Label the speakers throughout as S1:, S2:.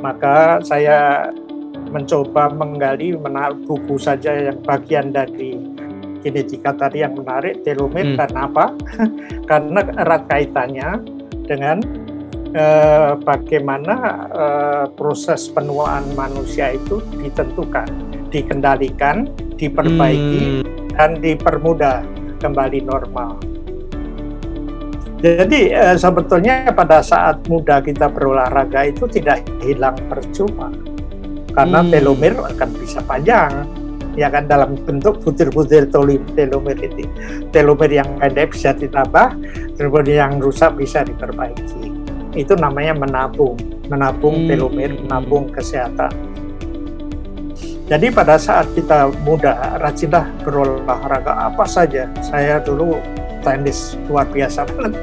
S1: Maka saya mencoba menggali menaruh buku saja yang bagian dari genetika tadi yang menarik telomer hmm. karena apa? karena erat kaitannya dengan eh, bagaimana eh, proses penuaan manusia itu ditentukan, dikendalikan, diperbaiki hmm. dan dipermudah kembali normal. Jadi eh, sebetulnya pada saat muda kita berolahraga itu tidak hilang percuma. Karena hmm. telomer akan bisa panjang ya kan dalam bentuk butir-butir telomer itu telomer yang pendek bisa ditambah telomer yang rusak bisa diperbaiki. Itu namanya menabung menabung hmm. telomer menabung kesehatan. Jadi pada saat kita muda rajinlah berolahraga apa saja. Saya dulu tenis luar biasa banget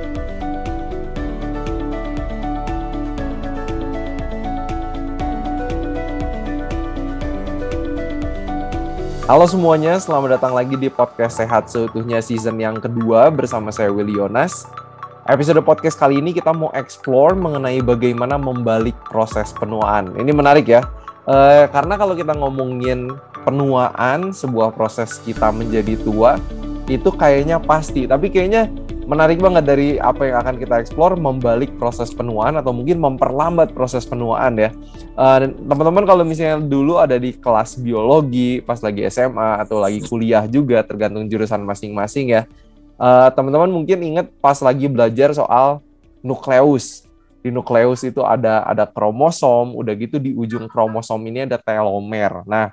S2: Halo semuanya, selamat datang lagi di podcast Sehat Seutuhnya season yang kedua bersama saya Willy Yonas. Episode podcast kali ini kita mau explore mengenai bagaimana membalik proses penuaan. Ini menarik ya, e, karena kalau kita ngomongin penuaan, sebuah proses kita menjadi tua, itu kayaknya pasti. Tapi kayaknya menarik banget dari apa yang akan kita explore membalik proses penuaan atau mungkin memperlambat proses penuaan ya. Uh, teman-teman kalau misalnya dulu ada di kelas biologi pas lagi SMA atau lagi kuliah juga tergantung jurusan masing-masing ya. Uh, teman-teman mungkin ingat pas lagi belajar soal nukleus. Di nukleus itu ada ada kromosom, udah gitu di ujung kromosom ini ada telomer. Nah,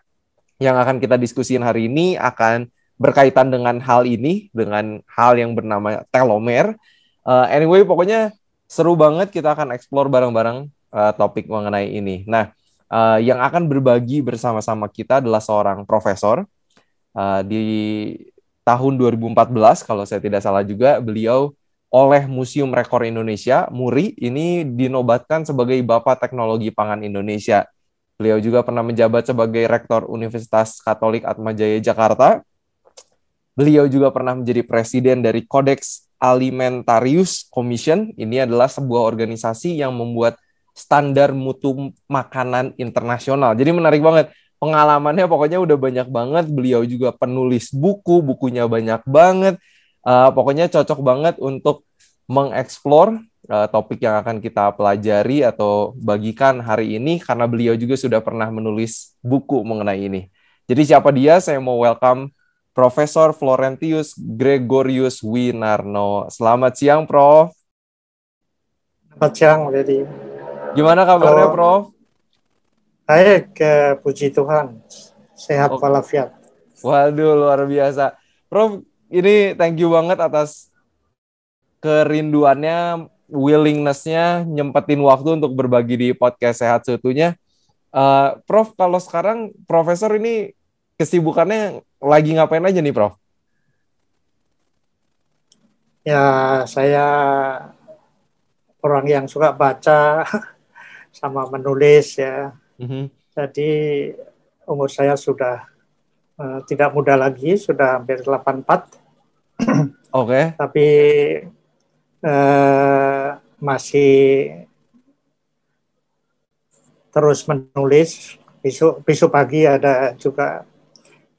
S2: yang akan kita diskusikan hari ini akan berkaitan dengan hal ini, dengan hal yang bernama telomer. Uh, anyway, pokoknya seru banget kita akan explore bareng-bareng uh, topik mengenai ini. Nah, uh, yang akan berbagi bersama-sama kita adalah seorang profesor uh, di tahun 2014 kalau saya tidak salah juga beliau oleh Museum Rekor Indonesia MURI ini dinobatkan sebagai Bapak Teknologi Pangan Indonesia. Beliau juga pernah menjabat sebagai Rektor Universitas Katolik Atmajaya Jakarta Beliau juga pernah menjadi presiden dari Codex Alimentarius Commission. Ini adalah sebuah organisasi yang membuat standar mutu makanan internasional. Jadi menarik banget. Pengalamannya pokoknya udah banyak banget. Beliau juga penulis buku, bukunya banyak banget. Uh, pokoknya cocok banget untuk mengeksplor uh, topik yang akan kita pelajari atau bagikan hari ini karena beliau juga sudah pernah menulis buku mengenai ini. Jadi siapa dia? Saya mau welcome Profesor Florentius Gregorius Winarno. Selamat siang, Prof.
S1: Selamat siang, Dedi.
S2: Gimana kabarnya, oh, Prof?
S1: Baik, ke puji Tuhan. Sehat oh. walafiat.
S2: Waduh, luar biasa. Prof, ini thank you banget atas kerinduannya, willingness-nya, nyempetin waktu untuk berbagi di podcast Sehat Seutuhnya. Uh, Prof, kalau sekarang Profesor ini kesibukannya lagi ngapain aja nih, Prof?
S1: Ya, saya orang yang suka baca sama menulis ya. Mm-hmm. Jadi umur saya sudah uh, tidak muda lagi, sudah hampir 84. Oke.
S2: Okay.
S1: Tapi uh, masih terus menulis. Besok besok pagi ada juga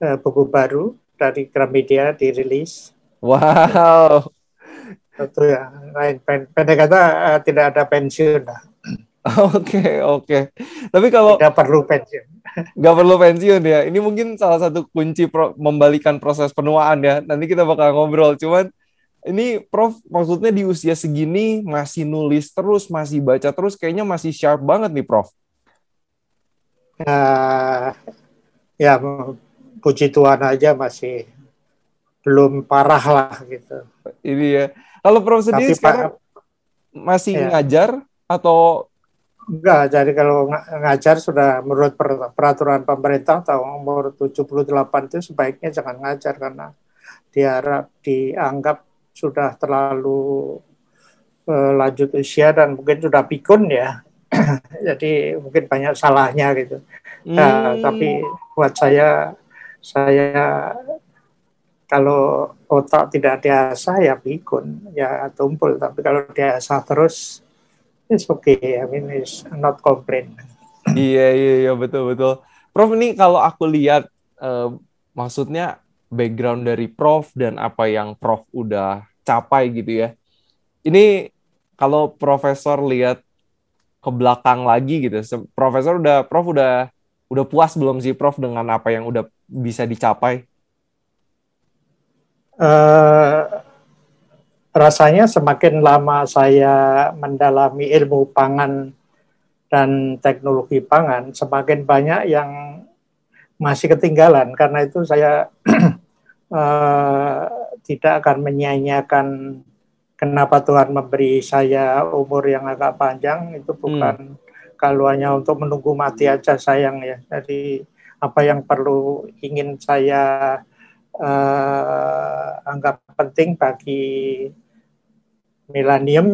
S1: uh, buku baru dari Gramedia dirilis.
S2: Wow.
S1: Itu ya, lain pendek kata uh, tidak ada pensiun lah.
S2: Oke okay, oke. Okay. Tapi kalau
S1: tidak perlu pensiun.
S2: Nggak perlu pensiun ya. Ini mungkin salah satu kunci pro, membalikan proses penuaan ya. Nanti kita bakal ngobrol. Cuman ini Prof maksudnya di usia segini masih nulis terus, masih baca terus, kayaknya masih sharp banget nih Prof.
S1: Uh, ya puji Tuhan aja masih belum parah lah gitu.
S2: Ini ya. Kalau Prof sendiri Tapi, sekarang masih ya. ngajar atau
S1: enggak? Jadi kalau ngajar sudah menurut peraturan pemerintah tahun umur 78 itu sebaiknya jangan ngajar karena diharap dianggap sudah terlalu uh, lanjut usia dan mungkin sudah pikun ya. Jadi mungkin banyak salahnya gitu. Hmm. Nah, tapi buat saya saya kalau otak tidak diasah ya pikun, ya tumpul. Tapi kalau diasah terus, it's okay. I mean, it's not complain.
S2: iya iya iya betul betul. Prof ini kalau aku lihat eh, maksudnya background dari Prof dan apa yang Prof udah capai gitu ya. Ini kalau Profesor lihat ke belakang lagi gitu, Profesor udah Prof udah udah puas belum sih Prof dengan apa yang udah bisa dicapai?
S1: Uh, rasanya semakin lama saya mendalami ilmu pangan dan teknologi pangan, semakin banyak yang masih ketinggalan. Karena itu saya uh, tidak akan menyia-nyiakan kenapa Tuhan memberi saya umur yang agak panjang itu bukan hmm. Kalau hanya untuk menunggu mati aja sayang ya. Jadi apa yang perlu ingin saya uh, anggap penting bagi milenium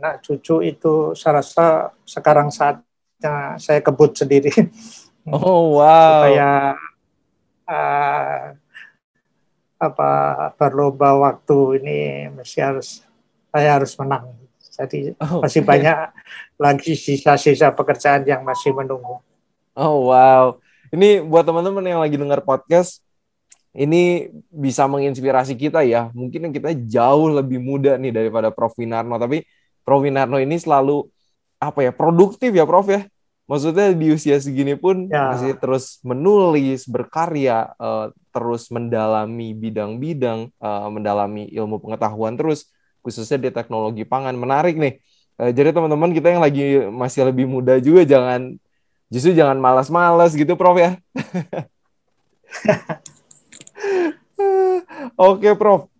S1: nak cucu itu saya rasa sekarang saatnya saya kebut sendiri.
S2: Oh wow.
S1: Supaya uh, apa berlomba waktu ini mesti harus saya harus menang. Jadi oh, masih banyak lagi sisa-sisa pekerjaan yang masih menunggu.
S2: Oh wow. Ini buat teman-teman yang lagi dengar podcast, ini bisa menginspirasi kita ya. Mungkin kita jauh lebih muda nih daripada Prof Winarno, tapi Prof Winarno ini selalu apa ya produktif ya Prof ya. Maksudnya di usia segini pun ya. masih terus menulis, berkarya, uh, terus mendalami bidang-bidang, uh, mendalami ilmu pengetahuan terus, khususnya di teknologi pangan. Menarik nih. Uh, jadi teman-teman kita yang lagi masih lebih muda juga jangan justru jangan malas-malas gitu, Prof ya. Oke, Prof.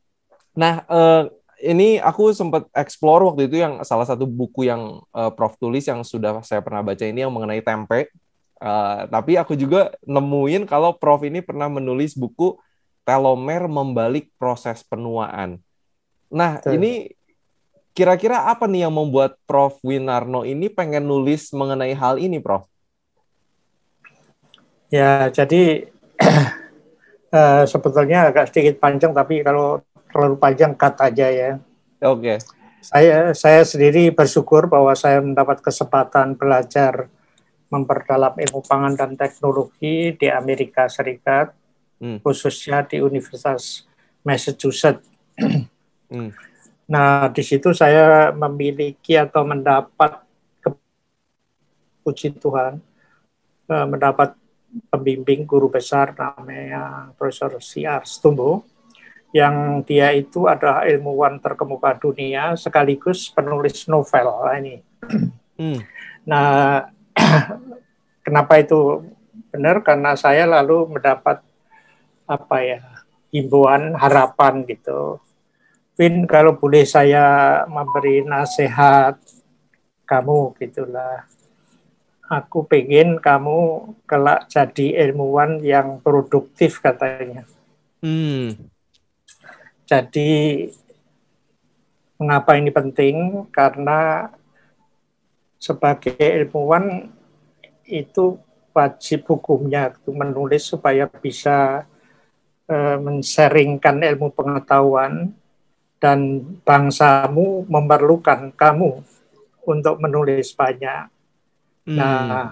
S2: Nah, uh, ini aku sempat explore waktu itu yang salah satu buku yang uh, Prof tulis yang sudah saya pernah baca ini yang mengenai tempe. Uh, tapi aku juga nemuin kalau Prof ini pernah menulis buku telomer membalik proses penuaan. Nah, Betul. ini kira-kira apa nih yang membuat Prof Winarno ini pengen nulis mengenai hal ini, Prof?
S1: Ya, jadi uh, sebetulnya agak sedikit panjang tapi kalau terlalu panjang cut aja ya.
S2: Oke. Okay.
S1: Saya saya sendiri bersyukur bahwa saya mendapat kesempatan belajar memperdalam ilmu pangan dan teknologi di Amerika Serikat, hmm. khususnya di Universitas Massachusetts. hmm. Nah, di situ saya memiliki atau mendapat puji Tuhan, eh, mendapat pembimbing guru besar namanya Profesor C.R. Stumbo, yang dia itu adalah ilmuwan terkemuka dunia sekaligus penulis novel nah, ini. Hmm. Nah, kenapa itu benar? Karena saya lalu mendapat apa ya himbauan harapan gitu. Vin kalau boleh saya memberi nasihat kamu gitulah. Aku pengen kamu kelak jadi ilmuwan yang produktif katanya. Hmm jadi mengapa ini penting? Karena sebagai ilmuwan itu wajib hukumnya itu menulis supaya bisa e, menseringkan ilmu pengetahuan dan bangsamu memerlukan kamu untuk menulis banyak. Hmm. Nah,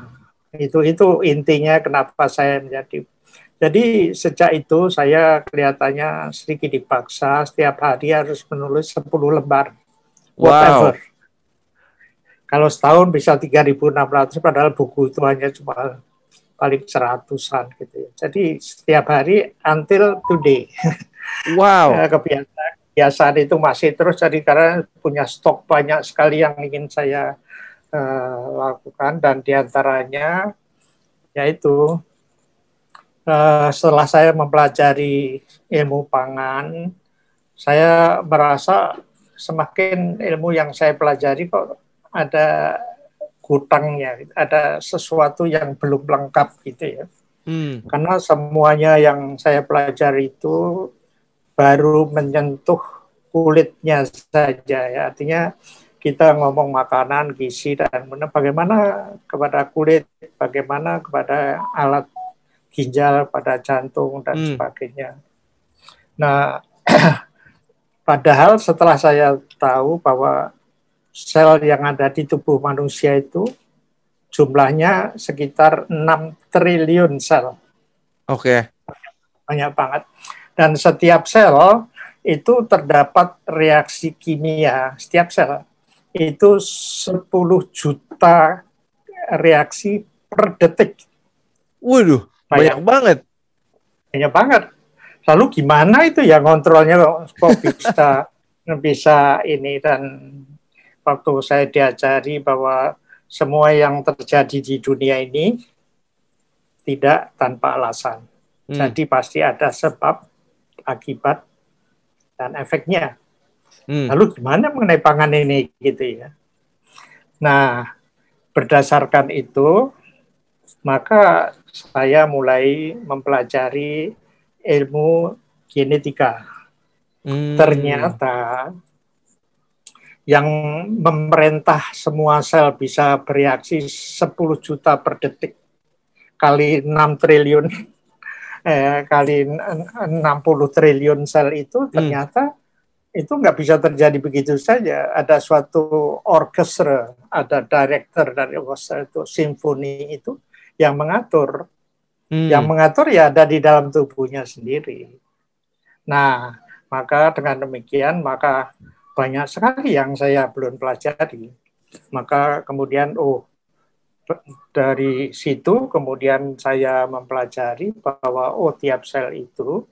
S1: itu itu intinya kenapa saya menjadi jadi sejak itu saya kelihatannya sedikit dipaksa setiap hari harus menulis 10 lembar. Whatever. Wow. Kalau setahun bisa 3.600 padahal buku itu hanya cuma paling seratusan gitu ya. Jadi setiap hari until today.
S2: Wow.
S1: kebiasaan, kebiasaan itu masih terus jadi karena punya stok banyak sekali yang ingin saya uh, lakukan dan di antaranya yaitu uh, setelah saya mempelajari ilmu pangan, saya merasa semakin ilmu yang saya pelajari kok ada gutangnya, ada sesuatu yang belum lengkap gitu ya. Hmm. Karena semuanya yang saya pelajari itu baru menyentuh kulitnya saja ya. Artinya kita ngomong makanan, gizi dan bagaimana kepada kulit, bagaimana kepada alat ginjal, pada jantung dan hmm. sebagainya. Nah, padahal setelah saya tahu bahwa sel yang ada di tubuh manusia itu jumlahnya sekitar 6 triliun sel.
S2: Oke.
S1: Banyak banget. Dan setiap sel itu terdapat reaksi kimia setiap sel itu 10 juta reaksi per detik.
S2: Waduh, banyak, banyak banget.
S1: Banyak banget. Lalu gimana itu ya kontrolnya kok bisa bisa ini dan waktu saya diajari bahwa semua yang terjadi di dunia ini tidak tanpa alasan. Hmm. Jadi pasti ada sebab, akibat, dan efeknya. Hmm. Lalu gimana mengenai pangan ini gitu ya? Nah, berdasarkan itu maka saya mulai mempelajari ilmu genetika. Hmm. Ternyata yang memerintah semua sel bisa bereaksi 10 juta per detik kali 6 triliun eh, kali 60 triliun sel itu hmm. ternyata hmm. itu nggak bisa terjadi begitu saja. Ada suatu orkestra, ada director dari orkestra itu simfoni itu yang mengatur Hmm. Yang mengatur ya ada di dalam tubuhnya sendiri. Nah, maka dengan demikian maka banyak sekali yang saya belum pelajari. Maka kemudian oh dari situ kemudian saya mempelajari bahwa oh tiap sel itu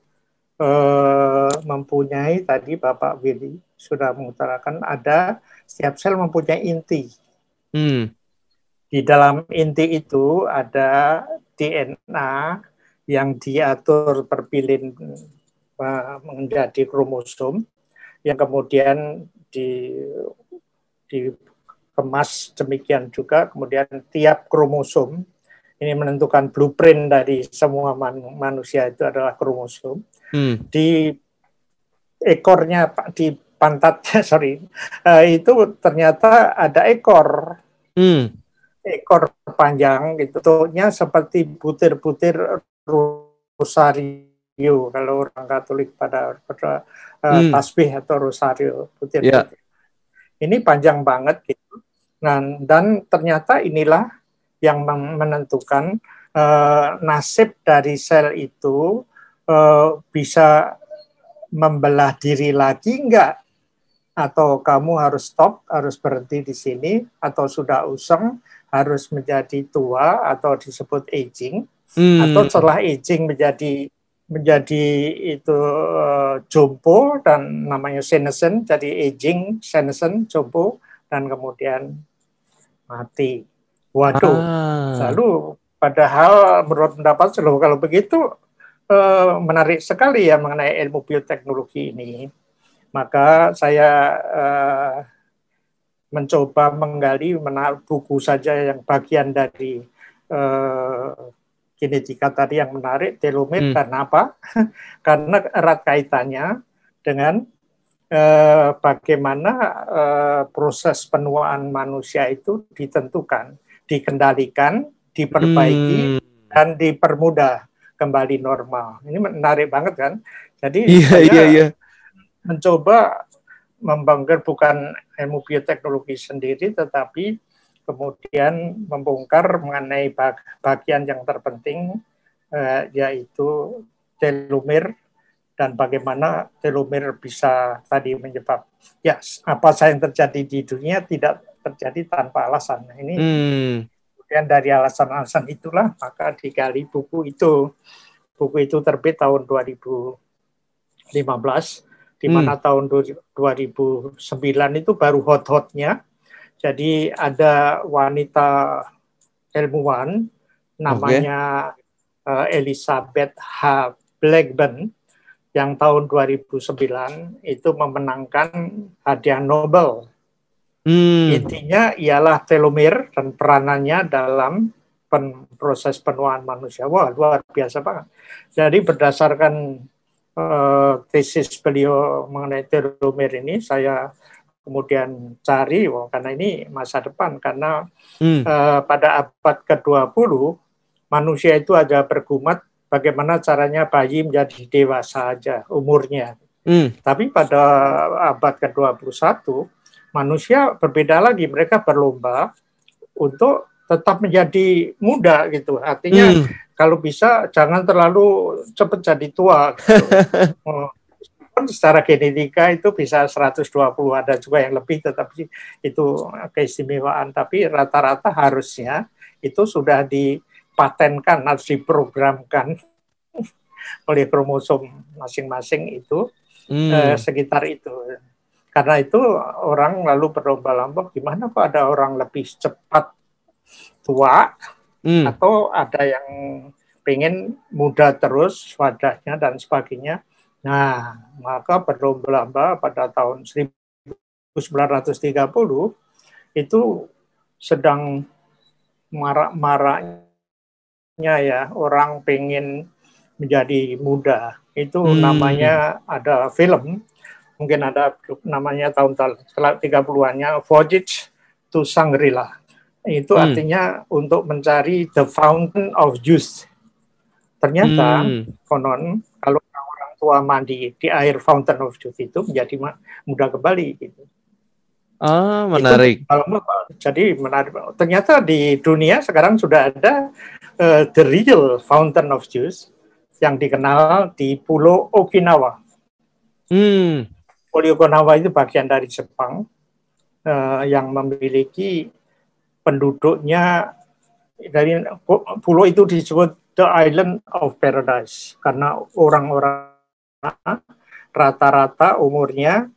S1: eh, mempunyai tadi Bapak Willy sudah mengutarakan ada setiap sel mempunyai inti. Hmm. Di dalam inti itu ada DNA yang diatur perpilin uh, menjadi kromosom yang kemudian di dikemas demikian juga kemudian tiap kromosom ini menentukan blueprint dari semua man, manusia itu adalah kromosom hmm. di ekornya di pantatnya sorry uh, itu ternyata ada ekor hmm ekor panjang gitu bentuknya seperti butir-butir rosario kalau orang Katolik pada pada uh, hmm. tasbih atau rosario butir-butir. Yeah. Ini panjang banget gitu. Nah, dan ternyata inilah yang menentukan uh, nasib dari sel itu uh, bisa membelah diri lagi enggak atau kamu harus stop, harus berhenti di sini, atau sudah usang, harus menjadi tua atau disebut aging, hmm. atau setelah aging menjadi menjadi itu uh, jompo dan namanya senescent, jadi aging, senescent, jompo, dan kemudian mati. Waduh, ah. lalu padahal menurut pendapat seluruh kalau begitu uh, menarik sekali ya mengenai ilmu bioteknologi ini maka saya uh, mencoba menggali menaruh buku saja yang bagian dari uh, genetika tadi yang menarik telomere hmm. karena apa? karena erat kaitannya dengan uh, bagaimana uh, proses penuaan manusia itu ditentukan, dikendalikan, diperbaiki hmm. dan dipermudah kembali normal. Ini menarik banget kan? Jadi
S2: iya, saya, iya, iya
S1: mencoba membangkit bukan ilmu bioteknologi sendiri, tetapi kemudian membongkar mengenai bagian yang terpenting, eh, yaitu telomere dan bagaimana telomere bisa tadi menyebab ya apa saja yang terjadi di dunia tidak terjadi tanpa alasan. Nah, ini hmm. kemudian dari alasan-alasan itulah maka digali buku itu. Buku itu terbit tahun 2015 di mana hmm. tahun 2009 itu baru hot-hotnya. Jadi ada wanita ilmuwan namanya okay. uh, eh, Elizabeth H. Blackburn yang tahun 2009 itu memenangkan hadiah Nobel. Hmm. Intinya ialah telomere dan peranannya dalam pen proses penuaan manusia. Wah, luar biasa banget. Jadi berdasarkan uh, tesis beliau mengenai telomere ini saya kemudian cari oh, karena ini masa depan karena hmm. uh, pada abad ke-20 manusia itu ada bergumat bagaimana caranya bayi menjadi dewasa saja umurnya. Hmm. Tapi pada abad ke-21 manusia berbeda lagi mereka berlomba untuk tetap menjadi muda gitu. Artinya hmm. kalau bisa jangan terlalu cepat jadi tua. Gitu. oh, secara genetika itu bisa 120 ada juga yang lebih tetapi itu keistimewaan tapi rata-rata harusnya itu sudah dipatenkan harus diprogramkan oleh kromosom masing-masing itu hmm. eh, sekitar itu karena itu orang lalu berlomba-lomba gimana kok ada orang lebih cepat tua hmm. atau ada yang pengen muda terus wadahnya dan sebagainya Nah, maka berlomba-lomba pada tahun 1930 itu sedang marak-maraknya ya orang pengen menjadi muda. Itu hmm. namanya ada film, mungkin ada namanya tahun 30-annya Voyage to Shangri-La. Itu hmm. artinya untuk mencari the fountain of youth. Ternyata hmm. konon kalau tua mandi di air Fountain of Youth itu menjadi mudah kembali gitu.
S2: Ah, menarik. Itu,
S1: jadi menarik. Ternyata di dunia sekarang sudah ada uh, the real Fountain of Youth yang dikenal di Pulau Okinawa. Hmm. Pulau Okinawa itu bagian dari Jepang uh, yang memiliki penduduknya dari pulau itu disebut the Island of Paradise karena orang-orang rata-rata umurnya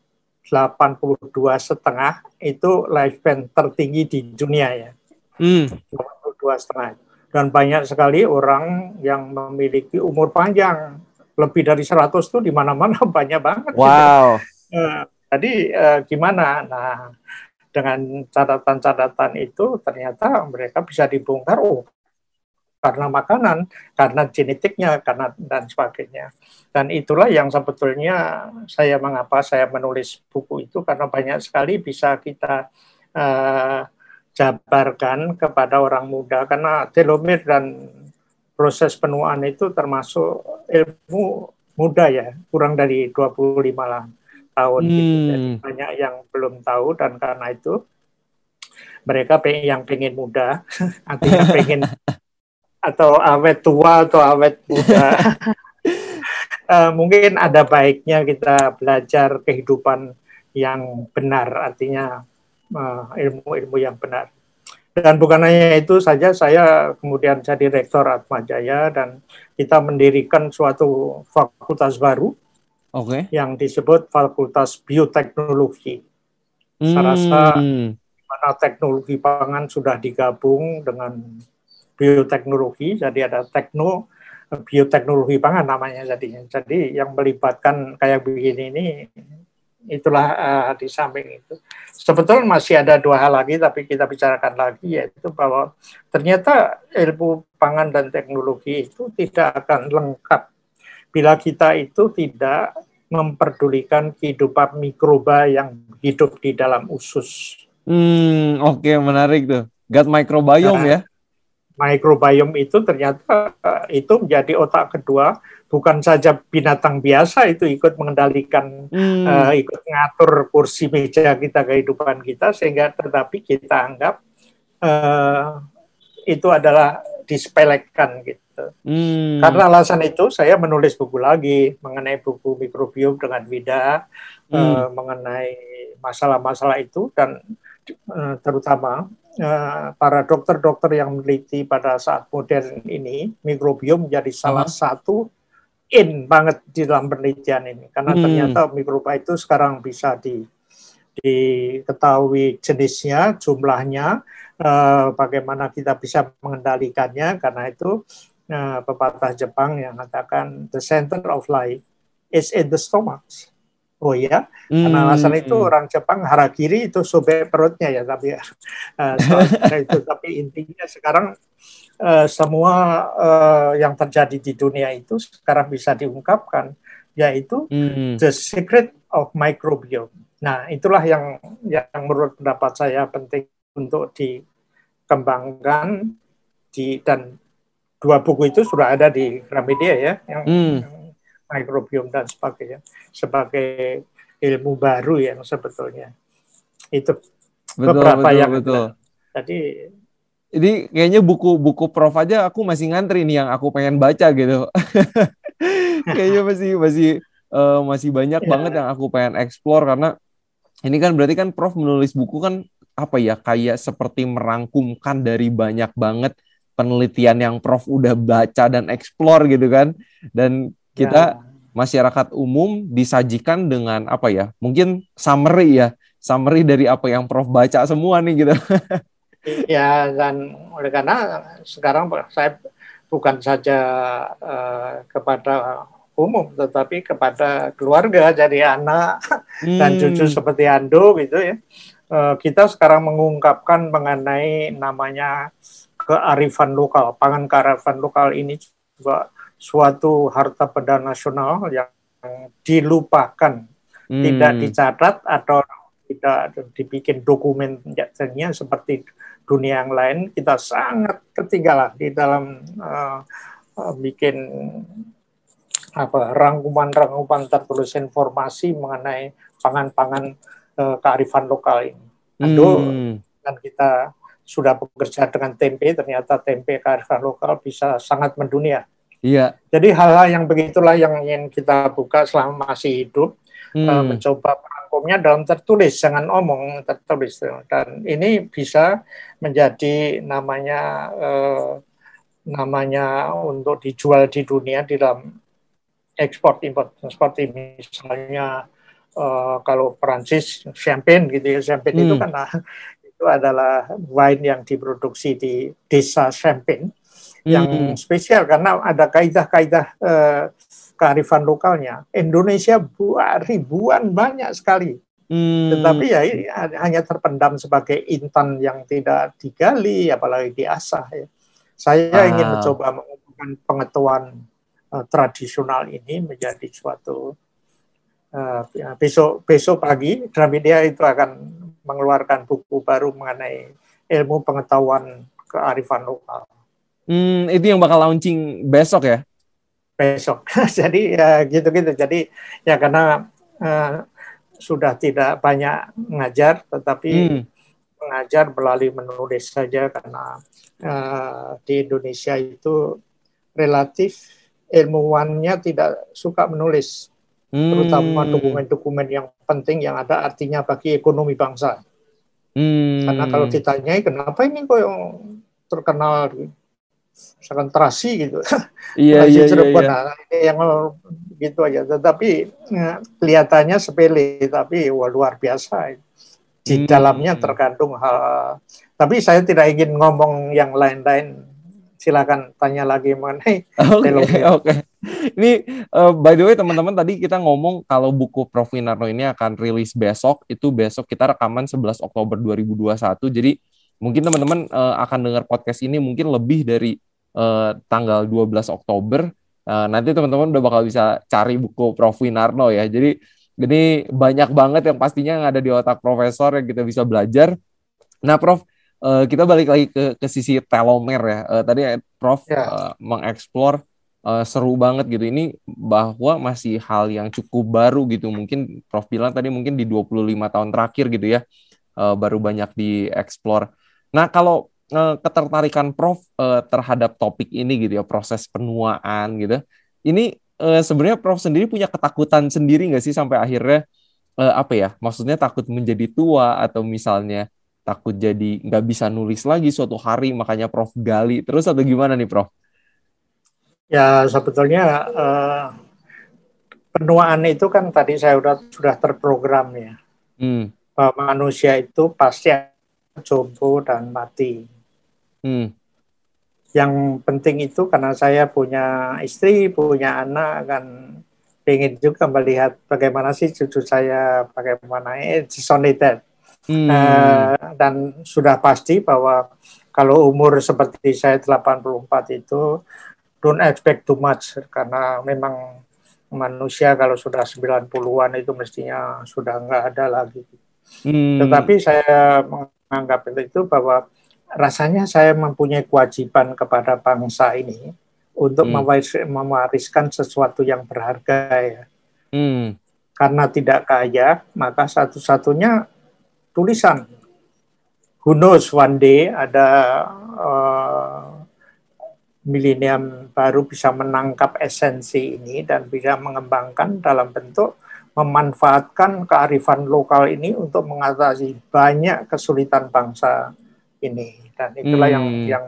S1: 82 setengah itu lifespan tertinggi di dunia ya. Hmm. 82 setengah. Dan banyak sekali orang yang memiliki umur panjang. Lebih dari 100 tuh di mana-mana banyak banget.
S2: Wow.
S1: Gitu. Uh, jadi uh, gimana? Nah, dengan catatan-catatan itu ternyata mereka bisa dibongkar. Oh, karena makanan, karena genetiknya, karena dan sebagainya. Dan itulah yang sebetulnya saya mengapa saya menulis buku itu karena banyak sekali bisa kita uh, jabarkan kepada orang muda karena telomere dan proses penuaan itu termasuk ilmu muda ya, kurang dari 25 lah tahun hmm. gitu. Jadi banyak yang belum tahu dan karena itu mereka yang pengen muda, artinya pengen atau awet tua atau awet muda. uh, mungkin ada baiknya kita belajar kehidupan yang benar, artinya eh, ilmu-ilmu uh, yang benar. Dan bukan hanya itu saja, saya kemudian jadi rektor Atmajaya dan kita mendirikan suatu fakultas baru okay. yang disebut Fakultas Bioteknologi. Hmm. Saya rasa mana teknologi pangan sudah digabung dengan bioteknologi, jadi ada tekno bioteknologi pangan namanya jadinya. Jadi yang melibatkan kayak begini ini itulah uh, di samping itu. Sebetulnya masih ada dua hal lagi tapi kita bicarakan lagi yaitu bahwa ternyata ilmu pangan dan teknologi itu tidak akan lengkap bila kita itu tidak memperdulikan kehidupan mikroba yang hidup di dalam usus.
S2: Hmm, oke okay, menarik tuh. Gut microbiome nah, ya
S1: microbiome itu ternyata eh, itu menjadi otak kedua bukan saja binatang biasa itu ikut mengendalikan hmm. uh, ikut mengatur kursi meja kita kehidupan kita sehingga tetapi kita anggap uh, itu adalah disepelekan gitu hmm. karena alasan itu saya menulis buku lagi mengenai buku mikrobiom dengan Wida hmm. uh, mengenai masalah-masalah itu dan uh, terutama Eh, para dokter-dokter yang meneliti pada saat modern ini, mikrobiom menjadi salah uh -huh. satu in banget di dalam penelitian ini karena hmm. ternyata mikroba itu sekarang bisa di diketahui jenisnya, jumlahnya, uh, bagaimana kita bisa mengendalikannya karena itu uh, pepatah Jepang yang mengatakan the center of life is in the stomach. Oh ya, hmm. karena alasan itu orang Jepang harakiri itu sobek perutnya ya tapi uh, itu tapi intinya sekarang uh, semua uh, yang terjadi di dunia itu sekarang bisa diungkapkan yaitu hmm. the secret of microbiome. Nah itulah yang yang menurut pendapat saya penting untuk dikembangkan di dan dua buku itu sudah ada di Gramedia ya yang, hmm. yang microbiome dan sebagainya sebagai ilmu baru yang sebetulnya itu betul, beberapa betul, yang betul. jadi
S2: Jadi kayaknya buku-buku Prof aja aku masih ngantri nih yang aku pengen baca gitu. kayaknya masih masih uh, masih banyak yeah. banget yang aku pengen explore karena ini kan berarti kan Prof menulis buku kan apa ya kayak seperti merangkumkan dari banyak banget penelitian yang Prof udah baca dan explore gitu kan. Dan kita yeah. masyarakat umum disajikan dengan apa ya? Mungkin summary ya, summary dari apa yang Prof baca semua nih gitu.
S1: Ya, dan oleh karena sekarang saya bukan saja uh, kepada umum, tetapi kepada keluarga, jadi anak hmm. dan cucu seperti Ando gitu ya. Uh, kita sekarang mengungkapkan mengenai namanya kearifan lokal. Pangan kearifan lokal ini juga suatu harta benda nasional yang dilupakan, hmm. tidak dicatat atau tidak dibikin dokumennya seperti dunia yang lain kita sangat ketinggalan di dalam uh, uh, bikin apa rangkuman-rangkuman tertulis informasi mengenai pangan-pangan uh, kearifan lokal ini. Aduh, hmm. dan kita sudah bekerja dengan tempe, ternyata tempe kearifan lokal bisa sangat mendunia.
S2: Iya.
S1: Jadi hal-hal yang begitulah yang ingin kita buka selama masih hidup, hmm. uh, mencoba hukumnya dalam tertulis, jangan omong tertulis. Dan ini bisa menjadi namanya eh, namanya untuk dijual di dunia di dalam ekspor impor seperti misalnya eh, kalau Perancis champagne gitu ya champagne hmm. itu kan itu adalah wine yang diproduksi di desa champagne. Yang spesial karena ada kaidah-kaidah eh, kearifan lokalnya. Indonesia buat ribuan banyak sekali. Hmm. Tetapi ya ini hanya terpendam sebagai intan yang tidak digali, apalagi diasah. Ya. Saya ah. ingin mencoba mengumpulkan pengetahuan uh, tradisional ini menjadi suatu uh, besok besok pagi Gramedia itu akan mengeluarkan buku baru mengenai ilmu pengetahuan kearifan lokal.
S2: Hmm, itu yang bakal launching besok ya?
S1: besok. Jadi ya gitu-gitu. Jadi ya karena uh, sudah tidak banyak mengajar, tetapi hmm. mengajar melalui menulis saja karena uh, di Indonesia itu relatif ilmuwannya tidak suka menulis, hmm. terutama dokumen-dokumen yang penting yang ada artinya bagi ekonomi bangsa. Hmm. Karena kalau ditanyai kenapa ini kok yang terkenal misalkan terasi gitu.
S2: Iya, iya, iya, iya.
S1: Nah, yang gitu aja. Tetapi ya, kelihatannya sepele, tapi wah, luar biasa. Di hmm. dalamnya terkandung hal. Tapi saya tidak ingin ngomong yang lain-lain. Silakan tanya lagi mengenai
S2: Oke, okay, oke. Okay. Ini uh, by the way teman-teman tadi kita ngomong kalau buku Prof Winarno ini akan rilis besok. Itu besok kita rekaman 11 Oktober 2021. Jadi mungkin teman-teman uh, akan dengar podcast ini mungkin lebih dari uh, tanggal 12 Oktober. Uh, nanti teman-teman udah bakal bisa cari buku Prof Winarno ya. Jadi ini banyak banget yang pastinya yang ada di otak profesor yang kita bisa belajar. Nah, Prof, uh, kita balik lagi ke ke sisi telomer ya. Uh, tadi Prof ya. uh, mengeksplor uh, seru banget gitu. Ini bahwa masih hal yang cukup baru gitu. Mungkin Prof bilang tadi mungkin di 25 tahun terakhir gitu ya. Uh, baru banyak dieksplor. Nah, kalau ketertarikan Prof uh, terhadap topik ini gitu ya proses penuaan gitu. Ini uh, sebenarnya Prof sendiri punya ketakutan sendiri nggak sih sampai akhirnya uh, apa ya? Maksudnya takut menjadi tua atau misalnya takut jadi nggak bisa nulis lagi suatu hari makanya Prof gali terus atau gimana nih Prof?
S1: Ya sebetulnya uh, penuaan itu kan tadi saya sudah sudah terprogram ya. Hmm. Bahwa manusia itu pasti jompo dan mati. Hmm. Yang penting itu karena saya punya istri, punya anak, kan ingin juga melihat bagaimana sih cucu saya, bagaimana it's only that. Hmm. Uh, dan sudah pasti bahwa kalau umur seperti saya 84 itu don't expect too much karena memang manusia kalau sudah 90-an itu mestinya sudah nggak ada lagi. Hmm. Tetapi saya menganggap itu bahwa rasanya saya mempunyai kewajiban kepada bangsa ini untuk hmm. mewariskan sesuatu yang berharga ya. Hmm. Karena tidak kaya, maka satu-satunya tulisan. Who knows one day ada uh, milenium baru bisa menangkap esensi ini dan bisa mengembangkan dalam bentuk memanfaatkan kearifan lokal ini untuk mengatasi banyak kesulitan bangsa ini dan itulah hmm. yang yang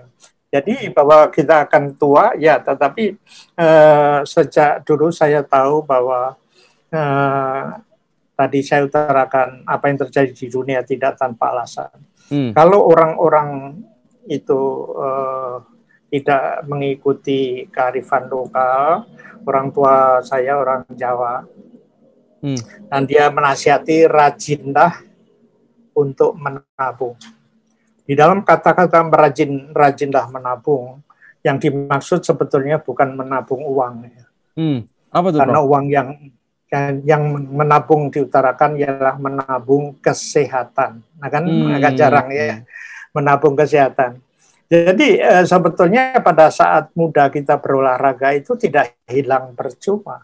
S1: jadi bahwa kita akan tua ya tetapi uh, sejak dulu saya tahu bahwa uh, tadi saya utarakan apa yang terjadi di dunia tidak tanpa alasan hmm. kalau orang-orang itu uh, tidak mengikuti kearifan lokal orang tua saya orang Jawa Hmm. Dan dia menasihati rajinlah untuk menabung. Di dalam kata-kata rajin rajinlah menabung, yang dimaksud sebetulnya bukan menabung uang. Ya.
S2: Hmm. Apa itu,
S1: Karena uang yang yang menabung diutarakan ialah menabung kesehatan. Nah kan hmm. agak jarang ya menabung kesehatan. Jadi eh, sebetulnya pada saat muda kita berolahraga itu tidak hilang percuma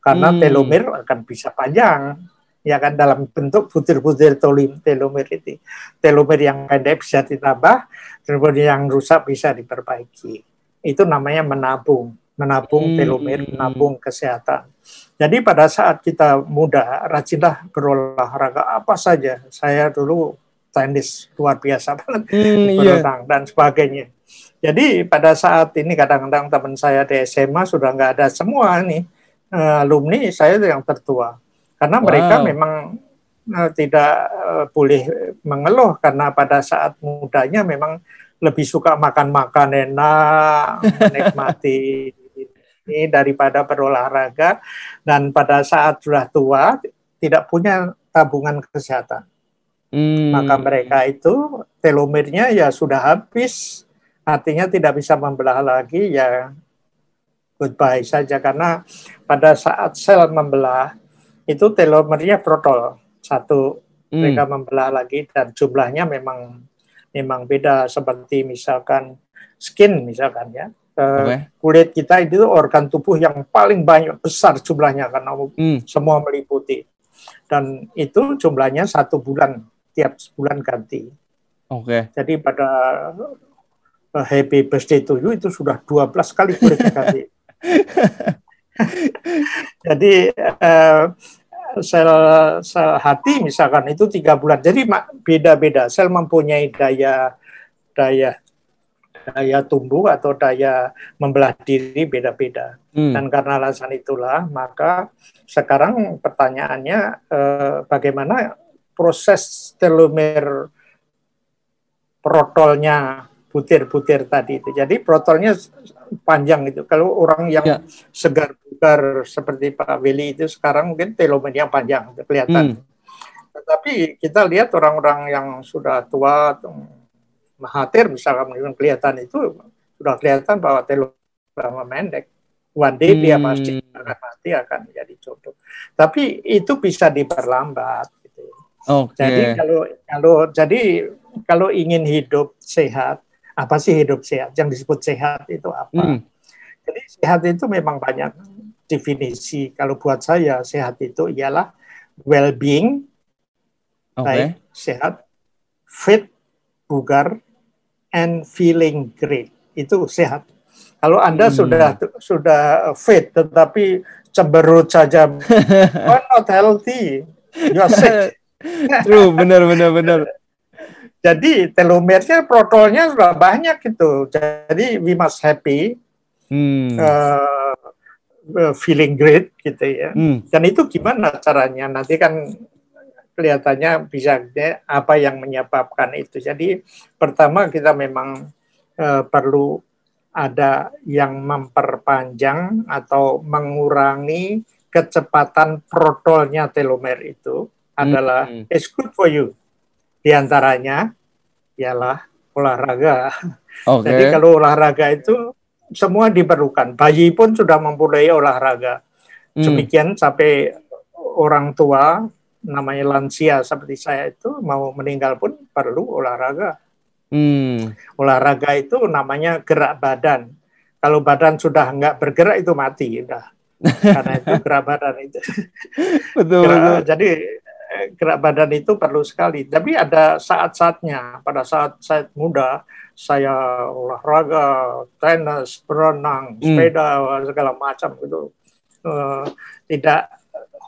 S1: karena hmm. telomir akan bisa panjang ya kan dalam bentuk butir-butir telomir itu telomir yang pendek bisa ditambah telomir yang rusak bisa diperbaiki. Itu namanya menabung. Menabung hmm. telomir menabung kesehatan. Jadi pada saat kita muda rajinlah berolahraga. Apa saja. Saya dulu tenis luar biasa banget. Hmm, berenang iya. dan sebagainya. Jadi pada saat ini kadang-kadang teman saya di SMA sudah nggak ada semua nih uh, alumni. Saya yang tertua karena wow. mereka memang uh, tidak uh, boleh mengeluh karena pada saat mudanya memang lebih suka makan-makan enak, menikmati ini daripada berolahraga dan pada saat sudah tua tidak punya tabungan kesehatan. Hmm. Maka mereka itu telomernya ya sudah habis, artinya tidak bisa membelah lagi ya goodbye saja karena pada saat sel membelah itu telomernya protol satu hmm. mereka membelah lagi dan jumlahnya memang memang beda seperti misalkan skin misalkan ya okay. kulit kita itu organ tubuh yang paling banyak besar jumlahnya karena hmm. semua meliputi dan itu jumlahnya satu bulan tiap bulan ganti.
S2: Oke.
S1: Okay. Jadi pada uh, happy birthday to you itu sudah 12 kali kulit ganti. Jadi uh, sel sel hati misalkan itu tiga bulan. Jadi beda-beda. Sel mempunyai daya daya daya tumbuh atau daya membelah diri beda-beda. Hmm. Dan karena alasan itulah, maka sekarang pertanyaannya eh, bagaimana proses telomer protolnya butir-butir tadi itu. Jadi protolnya panjang itu. Kalau orang yang ya. segar bugar seperti Pak Willy itu sekarang mungkin telomernya panjang kelihatan. Hmm. Tetapi kita lihat orang-orang yang sudah tua, Mahathir misalkan kelihatan itu sudah kelihatan bahwa telomer pendek. One day hmm. dia pasti akan mati akan menjadi jodoh. Tapi itu bisa diperlambat. Gitu. Okay. Jadi kalau kalau jadi kalau ingin hidup sehat apa sih hidup sehat? Yang disebut sehat itu apa? Hmm. Jadi sehat itu memang banyak definisi. Kalau buat saya sehat itu ialah well-being, okay. baik sehat, fit, bugar, and feeling great. Itu sehat. Kalau Anda hmm. sudah sudah fit tetapi cemberut saja, not healthy, you are sick.
S2: True, benar benar benar.
S1: Jadi telomernya protolnya sudah banyak gitu. Jadi we must happy, hmm. uh, feeling great gitu ya. Hmm. Dan itu gimana caranya? Nanti kan kelihatannya bisa apa yang menyebabkan itu. Jadi pertama kita memang uh, perlu ada yang memperpanjang atau mengurangi kecepatan protolnya telomer itu adalah hmm. it's good for you di antaranya ialah olahraga. Okay. Jadi kalau olahraga itu semua diperlukan. Bayi pun sudah mempunyai olahraga. Hmm. Demikian sampai orang tua namanya lansia seperti saya itu mau meninggal pun perlu olahraga. Hmm. Olahraga itu namanya gerak badan. Kalau badan sudah nggak bergerak itu mati, udah. Karena itu gerak badan itu. betul, gerak, betul. Jadi gerak badan itu perlu sekali. Tapi ada saat-saatnya. Pada saat saya muda, saya olahraga, tenis, berenang,
S2: Hmm.
S1: sepeda, segala macam gitu. Eh, tidak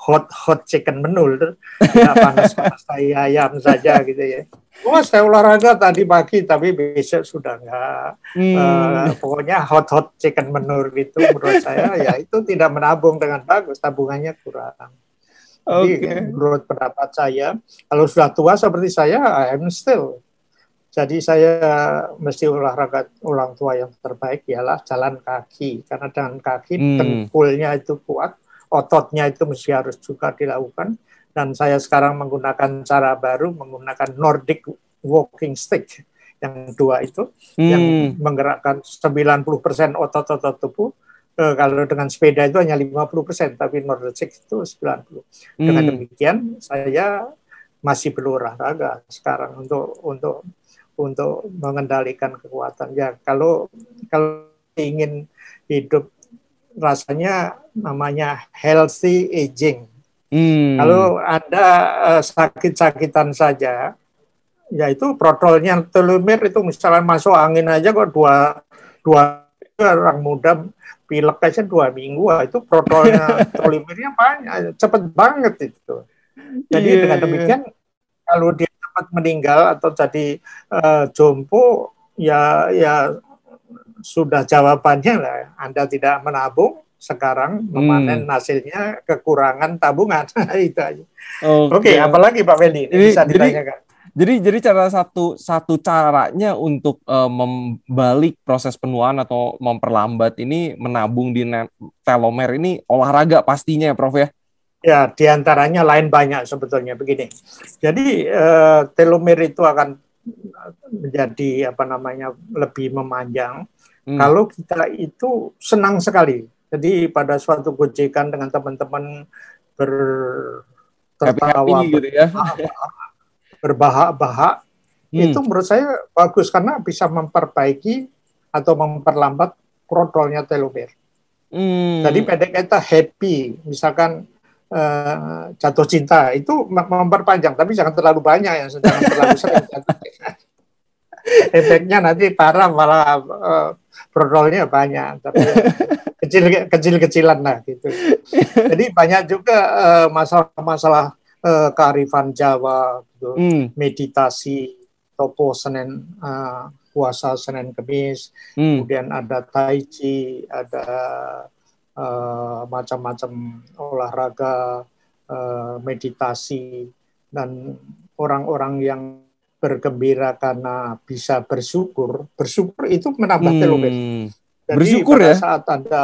S1: hot hot chicken menu, tidak panas panas kayak ayam saja gitu ya. Oh, saya olahraga tadi pagi, tapi besok sudah enggak.
S2: Hmm.
S1: Eh, pokoknya hot hot chicken menur gitu menurut saya ya itu tidak menabung dengan bagus tabungannya kurang. Jadi menurut pendapat saya kalau sudah tua seperti saya I am still. Jadi saya mesti olahraga ulang tua yang terbaik ialah jalan kaki karena jalan kaki
S2: Hmm.
S1: dengkulnya itu kuat, ototnya itu mesti harus juga dilakukan dan saya sekarang menggunakan cara baru menggunakan Nordic walking stick yang dua itu yang
S2: Hmm.
S1: menggerakkan 90% otot-otot tubuh. Eh, kalau dengan sepeda itu hanya 50%, tapi Nordic itu 90. Dengan
S2: Hmm.
S1: demikian saya masih berolahraga sekarang untuk untuk untuk mengendalikan kekuatan. Ya kalau kalau ingin hidup rasanya namanya healthy aging.
S2: Hmm.
S1: Kalau Anda eh, sakit-sakitan saja, ya itu protolnya telomir itu misalnya masuk angin aja kok dua dua orang muda pilek aja dua minggu itu protolnya telomernya banyak cepet banget itu. Jadi
S2: Iya,
S1: dengan demikian kalau dia cepat meninggal atau jadi eh, jompo ya ya sudah jawabannya lah Anda tidak menabung sekarang memanen hasilnya kekurangan tabungan itu aja. Oke, apalagi Pak Feli
S2: Ini-
S1: bisa
S2: jadi-
S1: ditanyakan.
S2: Jadi jadi cara satu satu caranya untuk eh, membalik proses penuaan atau memperlambat ini menabung di telomer ini olahraga pastinya ya Prof ya.
S1: Ya, di antaranya lain banyak sebetulnya begini. Jadi eh, telomere itu akan menjadi apa namanya lebih memanjang
S2: Hmm.
S1: kalau kita itu senang sekali. Jadi pada suatu gojekan dengan teman-teman ber
S2: happy
S1: tertawa
S2: gitu ya.
S1: berbahak-bahak
S2: Hmm.
S1: itu menurut saya bagus karena bisa memperbaiki atau memperlambat protolnya telomer.
S2: Hmm.
S1: Jadi pendek kata happy, misalkan eh, jatuh cinta itu mem- memperpanjang, tapi jangan terlalu banyak yang jangan terlalu sering. Efeknya nanti parah malah protolnya banyak, tapi kecil kecil kecilan lah gitu. Jadi banyak juga eh, masalah-masalah eh, kearifan Jawa, gitu.
S2: Hmm.
S1: meditasi, topo Senin eh, puasa Senin Kemis,
S2: Hmm.
S1: kemudian ada tai chi, ada eh, macam-macam olahraga, eh, meditasi, dan orang-orang yang bergembira karena bisa bersyukur, bersyukur itu menambah telomer.
S2: Hmm.
S1: Jadi
S2: Bersyukur
S1: pada
S2: ya?
S1: saat anda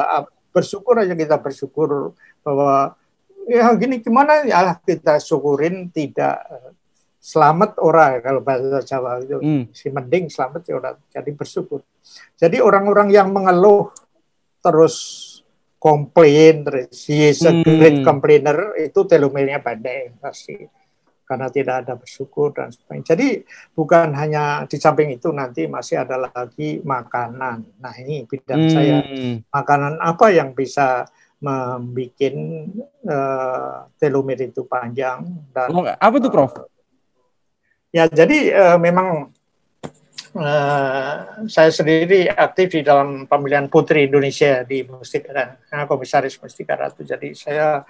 S1: bersyukur aja kita bersyukur bahwa ya gini gimana ya lah kita syukurin tidak eh, selamat orang kalau bahasa Jawa itu
S2: Hmm.
S1: si mending selamat ya udah jadi bersyukur. Jadi orang-orang yang mengeluh terus komplain terus he is a
S2: Hmm.
S1: great complainer itu telomernya pendek pasti karena tidak ada bersyukur dan sebagainya. Jadi bukan hanya di samping itu nanti masih ada lagi makanan. Nah ini bidang saya
S2: Hmm.
S1: makanan apa yang bisa membuat eh, telomere itu panjang dan
S2: Oh, apa tuh Prof?
S1: Ya, jadi eh, memang eh, saya sendiri aktif di dalam pemilihan Putri Indonesia di Mustika, nah, Komisaris Mustika Ratu. Jadi saya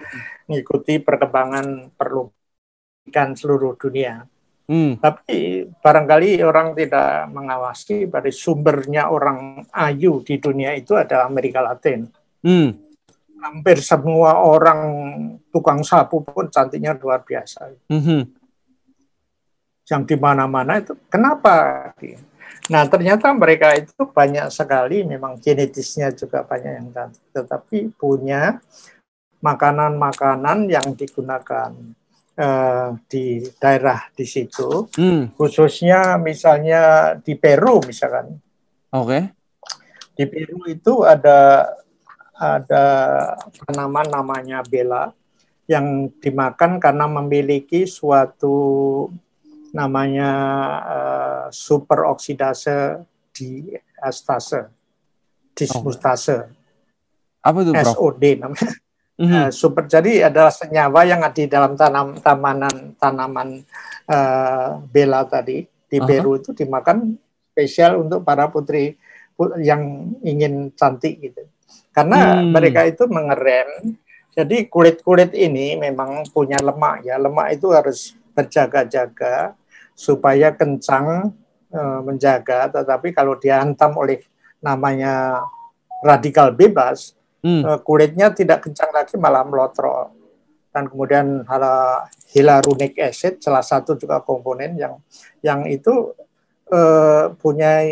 S1: mengikuti perkembangan perlukan seluruh dunia.
S2: Hmm.
S1: Tapi barangkali orang tidak mengawasi pada sumbernya orang ayu di dunia itu ada Amerika Latin.
S2: Hmm.
S1: Hampir semua orang tukang sapu pun cantiknya luar biasa.
S2: Hmm.
S1: yang di mana-mana itu kenapa? Nah ternyata mereka itu banyak sekali memang genetisnya juga banyak yang cantik, tetapi punya makanan-makanan yang digunakan eh, di daerah di situ,
S2: Hmm.
S1: khususnya misalnya di Peru misalkan,
S2: Oke.
S1: di Peru itu ada ada tanaman namanya bela yang dimakan karena memiliki suatu namanya uh, superoksidase di astase, dismutase,
S2: Apa tuh Prof?
S1: SOD namanya.
S2: Hmm.
S1: Uh, super jadi adalah senyawa yang ada di dalam tanam tanaman tanaman uh, bela tadi di
S2: Aha.
S1: Peru itu dimakan spesial untuk para putri yang ingin cantik gitu. Karena hmm. mereka itu mengerem. Jadi kulit-kulit ini memang punya lemak ya. Lemak itu harus berjaga-jaga supaya kencang e, menjaga. Tetapi kalau dihantam oleh namanya radikal bebas, hmm. e, kulitnya tidak kencang lagi malah melotrok. Dan kemudian hal hyaluronic acid salah satu juga komponen yang yang itu e, punya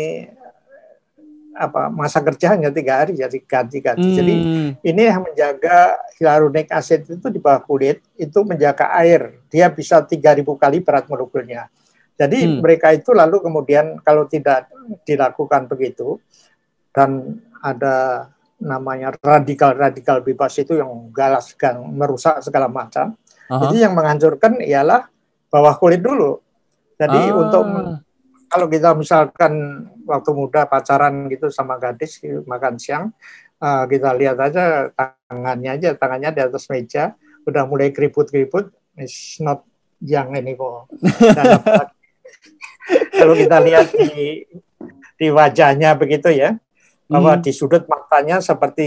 S1: apa masa kerja hanya tiga hari jadi ganti-ganti. Hmm. Jadi ini yang menjaga hyaluronic acid itu di bawah kulit itu menjaga air. Dia bisa 3000 kali berat molekulnya. Jadi hmm. mereka itu lalu kemudian kalau tidak dilakukan begitu dan ada namanya radikal-radikal bebas itu yang galas yang merusak segala macam. Uh -huh. Jadi yang menghancurkan ialah bawah kulit dulu. Jadi uh. untuk kalau kita misalkan waktu muda pacaran gitu sama gadis gitu, makan siang, uh, kita lihat aja tangannya aja, tangannya di atas meja, udah mulai keriput-keriput, it's not young ini kok. kalau kita lihat di di wajahnya begitu ya, bahwa hmm. di sudut matanya seperti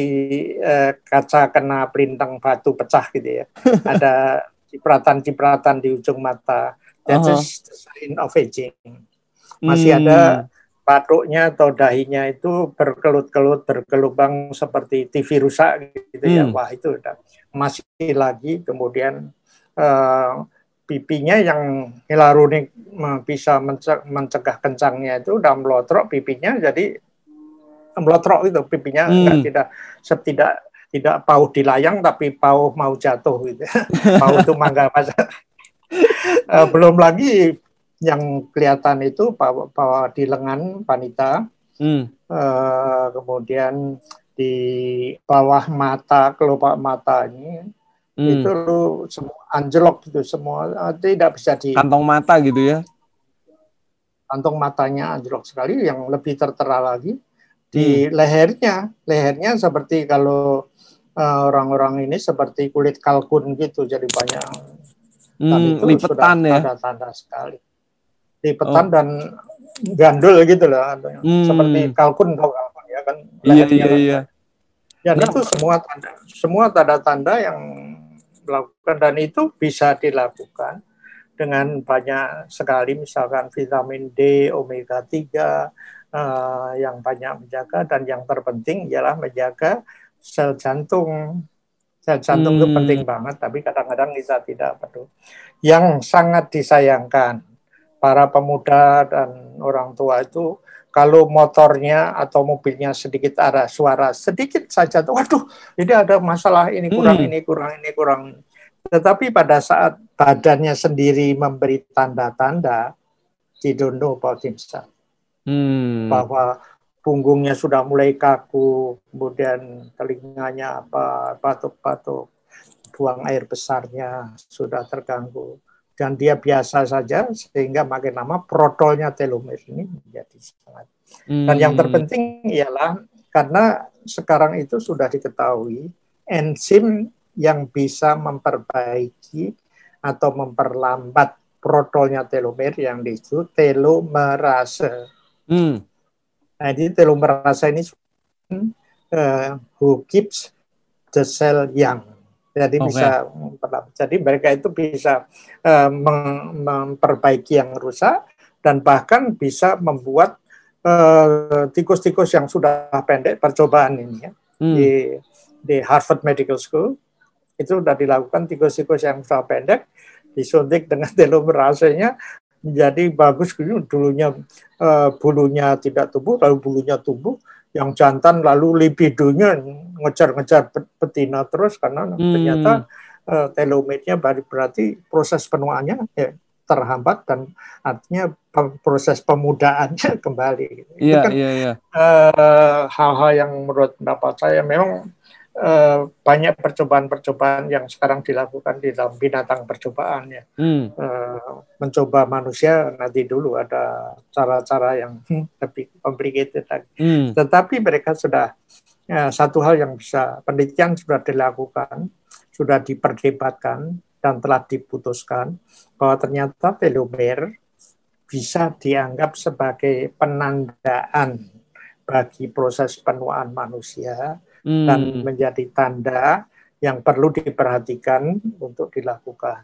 S1: uh, kaca kena pelintang batu pecah gitu ya. Ada cipratan-cipratan di ujung mata. That uh -huh. is the sign of aging masih hmm. ada patuknya atau dahinya itu berkelut-kelut berkelubang seperti TV rusak gitu ya. hmm. ya wah itu udah masih lagi kemudian uh, pipinya yang hilarunik bisa mencegah kencangnya itu udah melotrok pipinya jadi melotrok itu pipinya hmm. tidak tidak tidak pauh di layang tapi pauh mau jatuh gitu pauh itu mangga masa uh, belum lagi yang kelihatan itu bahwa, di lengan wanita, hmm. uh, kemudian di bawah mata kelopak mata ini hmm. itu semua anjlok gitu semua uh, tidak bisa di
S2: kantong mata gitu ya
S1: kantong matanya anjlok sekali yang lebih tertera lagi di hmm. lehernya lehernya seperti kalau uh, orang-orang uh, ini seperti kulit kalkun gitu jadi banyak
S2: hmm, lipetan sudah ya
S1: tanda-tanda sekali lipetan oh. dan gandul gitu loh hmm. seperti kalkun kalau kalkun ya kan
S2: iya iya iya
S1: dan nah. itu semua tanda semua tanda-tanda yang melakukan dan itu bisa dilakukan dengan banyak sekali misalkan vitamin D omega 3 uh, eh, yang banyak menjaga dan yang terpenting ialah menjaga sel jantung sel jantung hmm. itu penting banget tapi kadang-kadang kita tidak perlu yang sangat disayangkan para pemuda dan orang tua itu kalau motornya atau mobilnya sedikit arah suara sedikit saja tuh waduh ini ada masalah ini kurang hmm. ini kurang ini kurang tetapi pada saat badannya sendiri memberi tanda-tanda di dono Pautimsa hmm. bahwa punggungnya sudah mulai kaku kemudian telinganya apa batuk-batuk buang air besarnya sudah terganggu dan dia biasa saja sehingga makin lama protolnya telomer ini menjadi sangat. Hmm. Dan yang hmm. terpenting ialah karena sekarang itu sudah diketahui enzim yang bisa memperbaiki atau memperlambat protolnya telomer yang disebut telomerase. Hmm. Nah, jadi telomerase ini uh, who keeps the cell young. Jadi okay. bisa jadi mereka itu bisa uh, memperbaiki yang rusak dan bahkan bisa membuat eh, tikus-tikus uh, yang sudah pendek percobaan ini ya hmm. di di Harvard Medical School itu sudah dilakukan tikus-tikus yang sudah pendek disuntik dengan telomerasenya menjadi bagus dulunya uh, bulunya tidak tumbuh lalu bulunya tumbuh yang jantan lalu libidonya ngejar-ngejar betina terus karena hmm. ternyata uh, telomernya berarti proses penuaannya ya, terhambat dan artinya proses pemudaannya kembali.
S2: Iya, Itu kan iya, iya.
S1: Uh, hal-hal yang menurut pendapat saya memang uh, banyak percobaan-percobaan yang sekarang dilakukan di dalam binatang percobaan ya. Hmm. Uh, mencoba manusia nanti dulu ada cara-cara yang lebih complicated lagi. Hmm. Tetapi mereka sudah ya, satu hal yang bisa penelitian sudah dilakukan, sudah diperdebatkan dan telah diputuskan bahwa ternyata telomer bisa dianggap sebagai penandaan bagi proses penuaan manusia hmm. dan menjadi tanda yang perlu diperhatikan untuk dilakukan.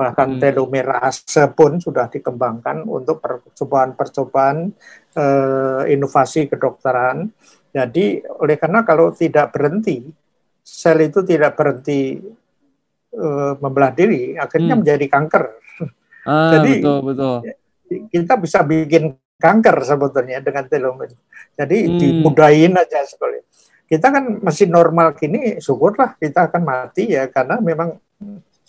S1: Bahkan hmm. telomerase pun sudah dikembangkan untuk percobaan-percobaan eh, inovasi kedokteran. Jadi oleh karena kalau tidak berhenti, sel itu tidak berhenti eh, membelah diri, akhirnya hmm. menjadi kanker.
S2: Ah, Jadi betul, betul.
S1: kita bisa bikin kanker sebetulnya dengan telomer. Jadi hmm. dimudahin aja sekali. Kita kan masih normal gini, syukurlah kita akan mati ya karena memang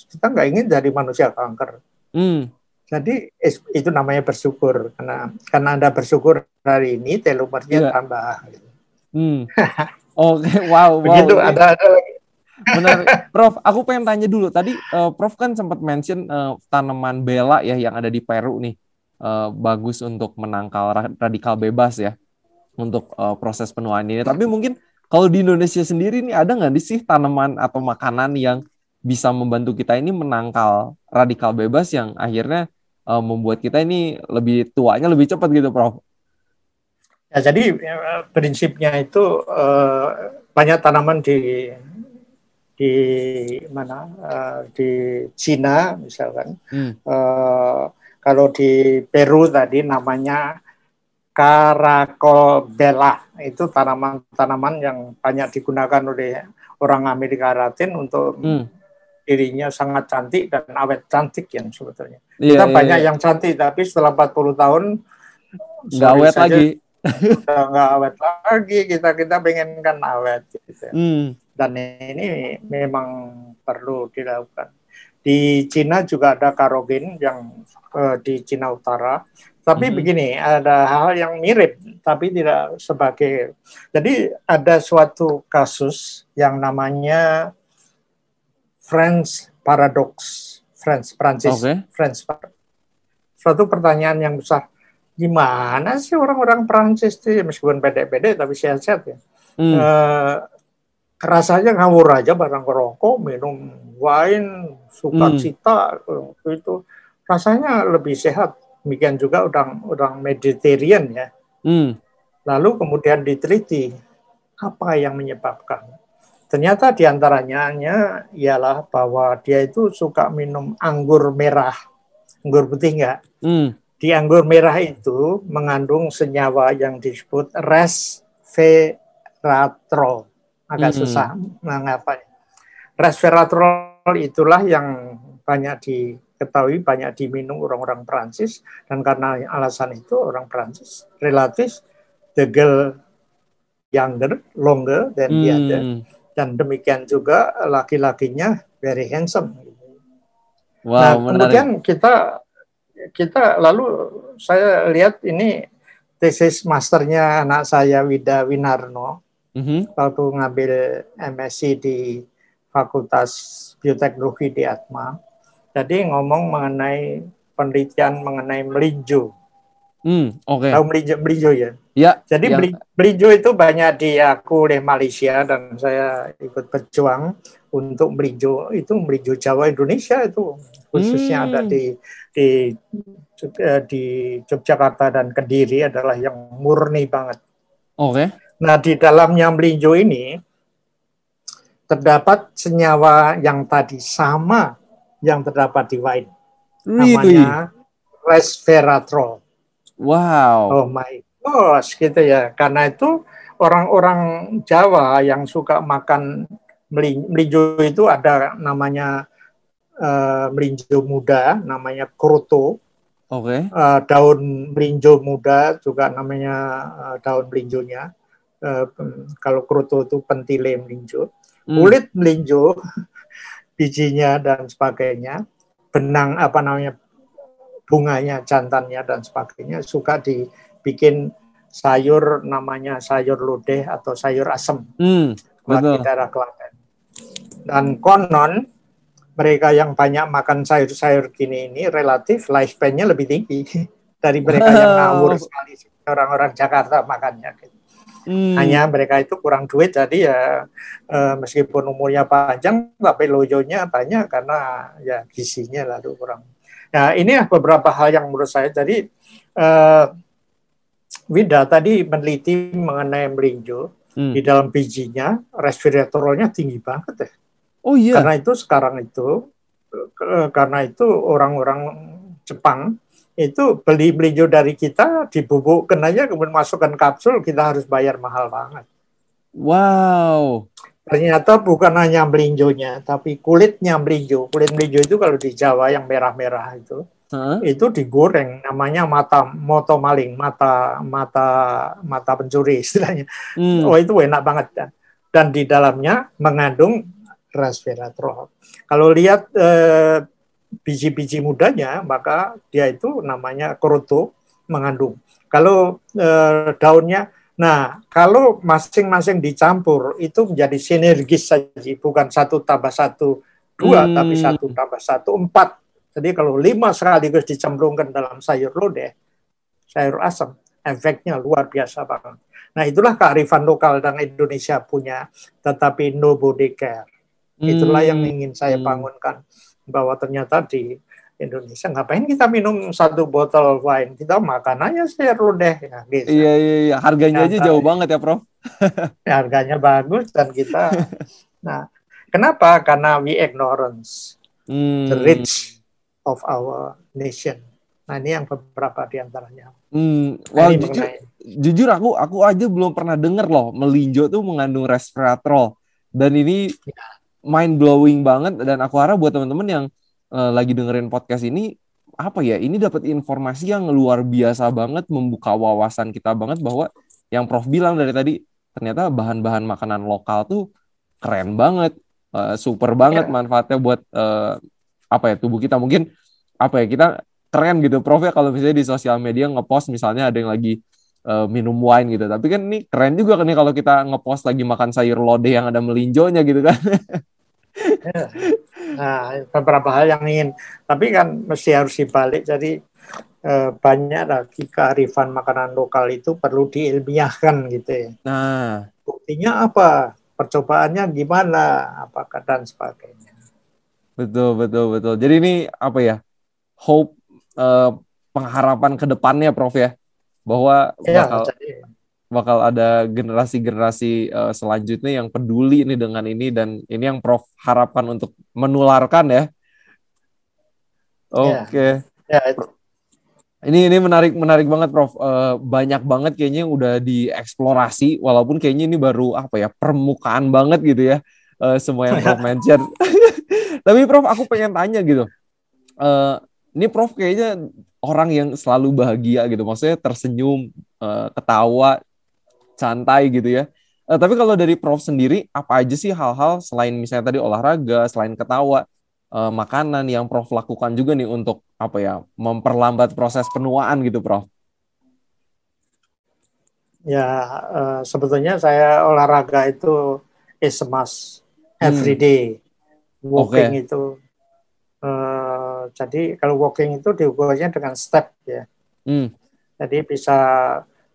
S1: kita nggak ingin jadi manusia kanker. Hmm. Jadi itu namanya bersyukur karena karena anda bersyukur hari ini telomernya yeah. tambah.
S2: Hmm. Oke, okay. wow, wow.
S1: Begitu ada ada lagi.
S2: Benar, Prof. Aku pengen tanya dulu. Tadi uh, Prof kan sempat mention uh, tanaman bela ya yang ada di Peru nih uh, bagus untuk menangkal radikal bebas ya untuk uh, proses penuaan ini. Tapi mungkin kalau di Indonesia sendiri nih ada nggak sih tanaman atau makanan yang bisa membantu kita ini menangkal radikal bebas yang akhirnya uh, membuat kita ini lebih tuanya lebih cepat gitu, Prof?
S1: Ya, jadi ya, prinsipnya itu uh, banyak tanaman di di mana uh, di Cina misalkan. Hmm. Uh, kalau di Peru tadi namanya Caracolbella itu tanaman-tanaman yang banyak digunakan oleh orang Amerika Latin untuk hmm. dirinya sangat cantik dan awet cantik yang sebetulnya. Yeah, kita yeah, banyak yeah. yang cantik tapi setelah 40 tahun
S2: nggak awet saja, lagi.
S1: Udah nggak awet lagi kita kita pengen kan awet gitu. Hmm. Dan ini memang perlu dilakukan. Di Cina juga ada karogen yang uh, di Cina Utara tapi hmm. begini, ada hal yang mirip, tapi tidak sebagai. Jadi ada suatu kasus yang namanya French Paradox, French Prancis, okay. French. Suatu pertanyaan yang besar, gimana sih orang-orang Prancis itu meskipun pede-pede tapi sehat-sehat ya. Hmm. E, rasanya ngawur aja barang rokok, minum wine, suka cita hmm. itu rasanya lebih sehat demikian juga orang orang Mediterranean ya. Hmm. Lalu kemudian diteliti apa yang menyebabkan. Ternyata di antaranya ialah bahwa dia itu suka minum anggur merah, anggur putih enggak. Hmm. Di anggur merah itu mengandung senyawa yang disebut resveratrol. Agak hmm. susah mengapa. Resveratrol itulah yang banyak di ketahui banyak diminum orang-orang Prancis dan karena alasan itu orang Prancis relatif the girl younger, longer than hmm. the other dan demikian juga laki-lakinya very handsome. Wow, nah, menarik. kemudian kita kita lalu saya lihat ini tesis masternya anak saya Wida Winarno mm -hmm. waktu ngambil MSc di Fakultas Bioteknologi di Atma jadi ngomong mengenai penelitian mengenai melinjo. Hmm, oke. Okay. Tahu melinjo, melinjo ya?
S2: Ya.
S1: Jadi ya. melinjo itu banyak diaku oleh Malaysia dan saya ikut berjuang untuk melinjo itu melinjo Jawa Indonesia itu khususnya hmm. ada di di di Yogyakarta dan Kediri adalah yang murni banget.
S2: Oke. Okay.
S1: Nah di dalamnya melinjo ini terdapat senyawa yang tadi sama yang terdapat di wine. Namanya resveratrol.
S2: Wow.
S1: Oh my gosh, gitu ya. Karena itu orang-orang Jawa yang suka makan melinjo itu ada namanya uh, melinjo muda, namanya kroto.
S2: Oke. Okay.
S1: Uh, daun melinjo muda juga namanya uh, daun melinjonya. Uh, kalau kroto itu pentile melinjo. Hmm. Kulit melinjo bijinya dan sebagainya, benang apa namanya bunganya, jantannya dan sebagainya suka dibikin sayur namanya sayur lodeh atau sayur asem hmm, di daerah Klaten. Dan konon mereka yang banyak makan sayur-sayur gini ini relatif lifespan-nya lebih tinggi dari mereka yang ngawur sekali orang-orang Jakarta makannya. Gitu. Hmm. Hanya mereka itu kurang duit jadi ya eh, meskipun umurnya panjang tapi lojonya banyak karena ya gizinya lalu kurang. Ya, ini beberapa hal yang menurut saya. Jadi, uh, Wida tadi meneliti mengenai melinjo hmm. di dalam bijinya, resveratrolnya tinggi banget ya.
S2: Oh iya.
S1: Karena itu sekarang itu, karena itu orang-orang Jepang itu beli melinjo dari kita, dibubukkan aja, kemudian masukkan kapsul, kita harus bayar mahal banget.
S2: Wow.
S1: Ternyata bukan hanya melinjonya, tapi kulitnya melinjo. Kulit melinjo itu kalau di Jawa yang merah-merah itu, huh? itu digoreng. Namanya mata moto maling, mata mata mata pencuri istilahnya. Hmm. Oh itu enak banget dan dan di dalamnya mengandung resveratrol. Kalau lihat eh, biji-biji mudanya, maka dia itu namanya kroto mengandung. Kalau eh, daunnya Nah, kalau masing-masing dicampur itu menjadi sinergis saja, bukan satu tambah satu dua, hmm. tapi satu tambah satu empat. Jadi kalau lima sekaligus dicemplungkan dalam sayur lodeh, sayur asam, efeknya luar biasa banget. Nah, itulah kearifan lokal dan Indonesia punya, tetapi nobody care. Itulah yang hmm. ingin saya bangunkan bahwa ternyata di Indonesia ngapain kita minum satu botol wine kita makan aja sayur lodeh ya
S2: gitu. iya iya iya harganya aja jauh banget ya prof
S1: ya, harganya bagus dan kita nah kenapa karena we ignorance hmm. the rich of our nation nah ini yang beberapa di antaranya
S2: hmm. Wah, nah, jujur, jujur aku aku aja belum pernah dengar loh melinjo tuh mengandung resveratrol dan ini ya. Mind blowing banget dan aku harap buat teman-teman yang uh, lagi dengerin podcast ini apa ya ini dapat informasi yang luar biasa banget membuka wawasan kita banget bahwa yang Prof bilang dari tadi ternyata bahan-bahan makanan lokal tuh keren banget uh, super banget yeah. manfaatnya buat uh, apa ya tubuh kita mungkin apa ya kita keren gitu Prof ya kalau misalnya di sosial media ngepost misalnya ada yang lagi uh, minum wine gitu tapi kan ini keren juga kan nih kalau kita ngepost lagi makan sayur lodeh yang ada melinjonya gitu kan
S1: yeah. Nah, beberapa hal yang ingin, tapi kan mesti harus dibalik. Jadi eh, banyak lagi kearifan makanan lokal itu perlu diilmiahkan gitu ya. Nah, buktinya apa? Percobaannya gimana? Apakah dan sebagainya.
S2: Betul, betul, betul. Jadi ini apa ya? Hope eh, pengharapan ke depannya, Prof ya, bahwa ya, bakal jadi, bakal ada generasi-generasi uh, selanjutnya yang peduli ini dengan ini dan ini yang Prof harapkan untuk menularkan ya. Oke. Okay. Ya. ya, Ini ini menarik menarik banget Prof. Uh, banyak banget kayaknya udah dieksplorasi walaupun kayaknya ini baru apa ya permukaan banget gitu ya uh, semua yang Prof mention. Tapi Prof aku pengen tanya gitu. Uh, ini Prof kayaknya orang yang selalu bahagia gitu, maksudnya tersenyum, uh, ketawa santai gitu ya. Uh, tapi kalau dari Prof sendiri, apa aja sih hal-hal selain misalnya tadi olahraga, selain ketawa, uh, makanan yang Prof lakukan juga nih untuk apa ya memperlambat proses penuaan gitu, Prof?
S1: Ya uh, sebetulnya saya olahraga itu is must every hmm. day. Walking okay. itu. Uh, jadi kalau walking itu diukurnya dengan step ya. Hmm. Jadi bisa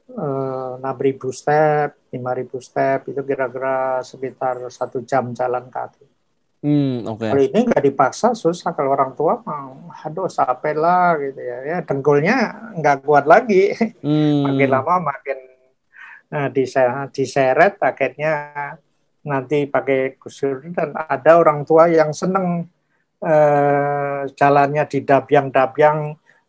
S1: Eh, enam ribu step, lima ribu step itu kira-kira sekitar satu jam jalan kaki. Hmm, okay. Kalau ini nggak dipaksa susah kalau orang tua mau, aduh capek lah gitu ya, ya dengkulnya nggak kuat lagi, hmm. makin lama makin nah, diseret, akhirnya nanti pakai kusur dan ada orang tua yang seneng eh, jalannya di dabyang-dabyang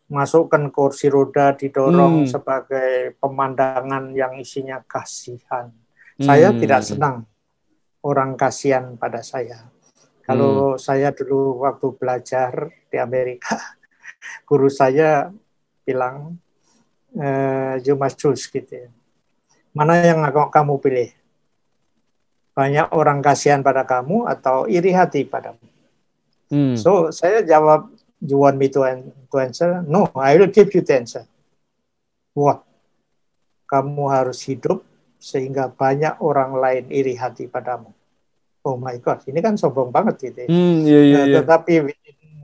S1: masukkan kursi roda didorong hmm. sebagai pemandangan yang isinya kasihan. Hmm. Saya tidak senang orang kasihan pada saya. Kalau hmm. saya dulu waktu belajar di Amerika, guru saya bilang, e, you must choose gitu ya. Mana yang kamu pilih? Banyak orang kasihan pada kamu atau iri hati padamu? Hmm. So saya jawab you want me to, to answer? No, I will give you the answer. What? Kamu harus hidup sehingga banyak orang lain iri hati padamu. Oh my God, ini kan sombong banget gitu. Ya. Hmm, iya, iya, nah, iya. Tetapi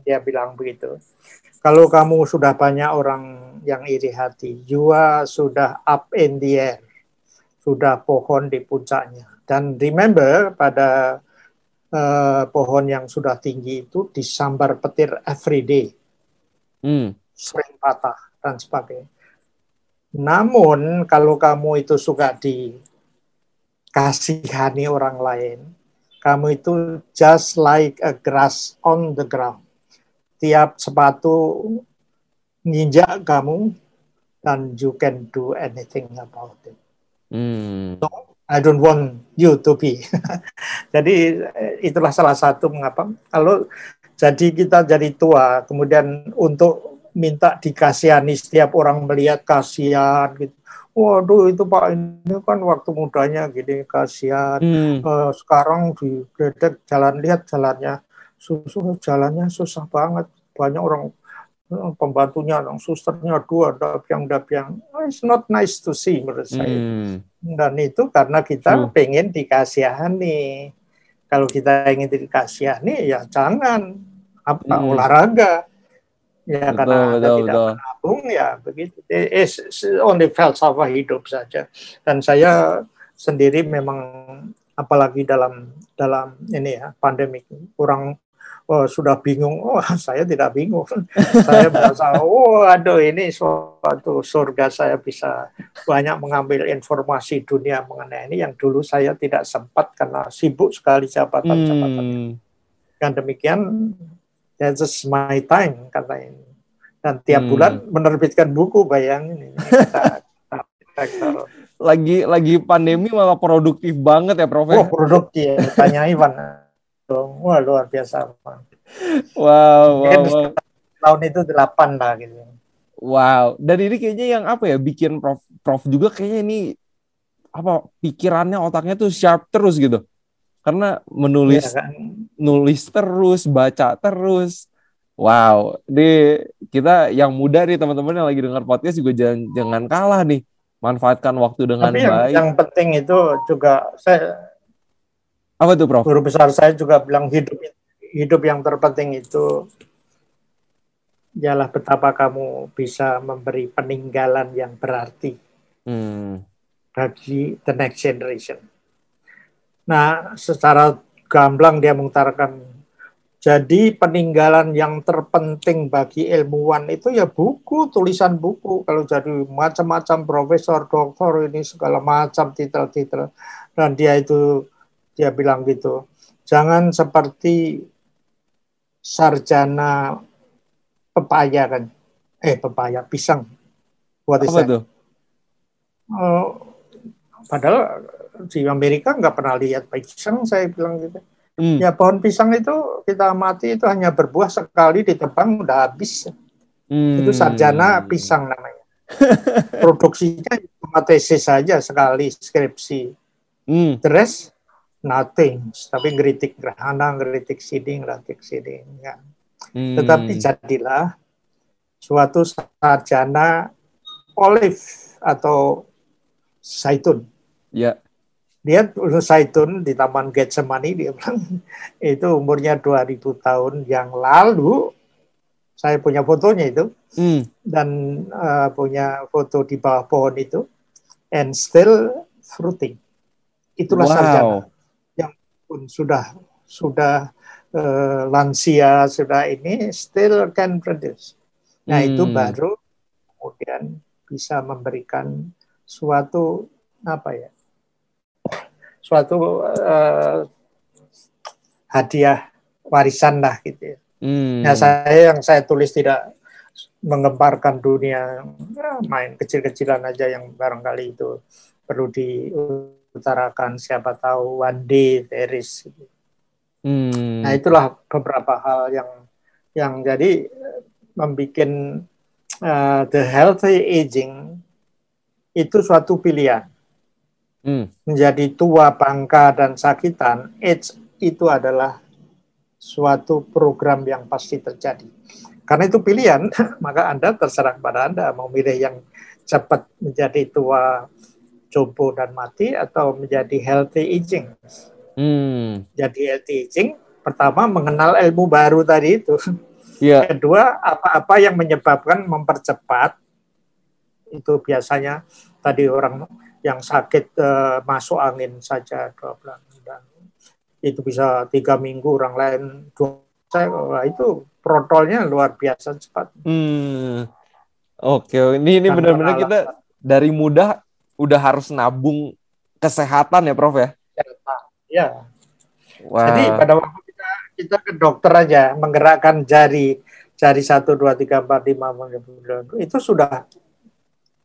S1: dia bilang begitu. Kalau kamu sudah banyak orang yang iri hati, jua sudah up in the air, sudah pohon di puncaknya. Dan remember pada uh, pohon yang sudah tinggi itu disambar petir every day. hmm. sering patah dan sebagainya. Namun kalau kamu itu suka dikasihani orang lain, kamu itu just like a grass on the ground. Tiap sepatu nginjak kamu, dan you can do anything about it. Hmm. So, I don't want you to be. jadi eh, itulah salah satu mengapa kalau jadi kita jadi tua, kemudian untuk minta dikasihani setiap orang melihat kasihan gitu. Waduh itu Pak ini kan waktu mudanya gini kasihan. Hmm. Uh, sekarang di jalan lihat jalannya susah jalannya susah banget. Banyak orang pembantunya, orang susternya dua, dapiang dapiang. Oh, it's not nice to see menurut saya. Hmm. Dan itu karena kita hmm. pengen dikasihani. Kalau kita ingin dikasihani, ya jangan apa hmm. olahraga. Ya betul, karena betul, tidak betul. menabung, ya begitu. It's only falsafah hidup saja. Dan saya sendiri memang apalagi dalam dalam ini ya pandemi kurang oh, sudah bingung. Oh, saya tidak bingung. saya merasa, oh, aduh ini suatu surga saya bisa banyak mengambil informasi dunia mengenai ini yang dulu saya tidak sempat karena sibuk sekali jabatan-jabatan. Hmm. Dan demikian, that's just my time kata ini. Dan tiap hmm. bulan menerbitkan buku, bayangin ini. Kita,
S2: kita, lagi lagi pandemi malah produktif banget ya Prof.
S1: Oh, produktif. Tanya Ivan Wah luar biasa.
S2: Wow, wow,
S1: wow. Tahun itu delapan lah gitu.
S2: Wow, dan ini kayaknya yang apa ya bikin Prof Prof juga kayaknya ini apa pikirannya otaknya tuh sharp terus gitu. Karena menulis ya, kan? nulis terus, baca terus. Wow, di kita yang muda nih teman-teman yang lagi dengar podcast juga jangan jangan kalah nih. Manfaatkan waktu dengan Tapi
S1: yang,
S2: baik.
S1: Yang penting itu juga saya
S2: apa tuh, Prof?
S1: Guru besar saya juga bilang hidup hidup yang terpenting itu ialah betapa kamu bisa memberi peninggalan yang berarti hmm. bagi the next generation. Nah, secara gamblang dia mengutarakan jadi peninggalan yang terpenting bagi ilmuwan itu ya buku, tulisan buku. Kalau jadi macam-macam profesor, doktor ini segala macam titel-titel dan dia itu dia bilang gitu. Jangan seperti sarjana pepaya kan. Eh, pepaya, pisang.
S2: Is Apa that?
S1: Uh, padahal di Amerika nggak pernah lihat pisang, saya bilang gitu. Hmm. Ya pohon pisang itu kita amati itu hanya berbuah sekali ditebang udah habis. Hmm. Itu sarjana pisang namanya. Produksinya cuma tesis saja sekali skripsi. Hmm. Terus nothing, tapi ngeritik gerhana, ngeritik sini, ngeritik sini. Ya. Hmm. Tetapi jadilah suatu sarjana olive atau zaitun.
S2: Ya.
S1: Dia zaitun di Taman Getsemani, dia bilang itu umurnya 2000 tahun yang lalu. Saya punya fotonya itu. Hmm. Dan uh, punya foto di bawah pohon itu. And still fruiting. Itulah wow. sarjana pun sudah sudah uh, lansia sudah ini still can produce. Nah hmm. itu baru kemudian bisa memberikan suatu apa ya suatu uh, hadiah warisan lah gitu ya. Hmm. Nah saya yang saya tulis tidak mengemparkan dunia ya, main kecil-kecilan aja yang barangkali itu perlu di utarakan siapa tahu one day there is hmm. nah itulah beberapa hal yang yang jadi membuat uh, the healthy aging itu suatu pilihan hmm. menjadi tua bangka dan sakitan age itu adalah suatu program yang pasti terjadi karena itu pilihan maka anda terserah pada anda mau milih yang cepat menjadi tua jompo dan mati atau menjadi healthy aging. Hmm. Jadi healthy aging pertama mengenal ilmu baru tadi itu. Yeah. Kedua apa-apa yang menyebabkan mempercepat itu biasanya tadi orang yang sakit uh, masuk angin saja dua bulan dan itu bisa tiga minggu orang lain dua saya itu protolnya luar biasa cepat.
S2: Hmm. Oke, ini ini benar-benar kita dari mudah udah harus nabung kesehatan ya, Prof ya?
S1: Ya. Wah. Jadi pada waktu kita kita ke dokter aja menggerakkan jari jari satu dua tiga empat lima itu sudah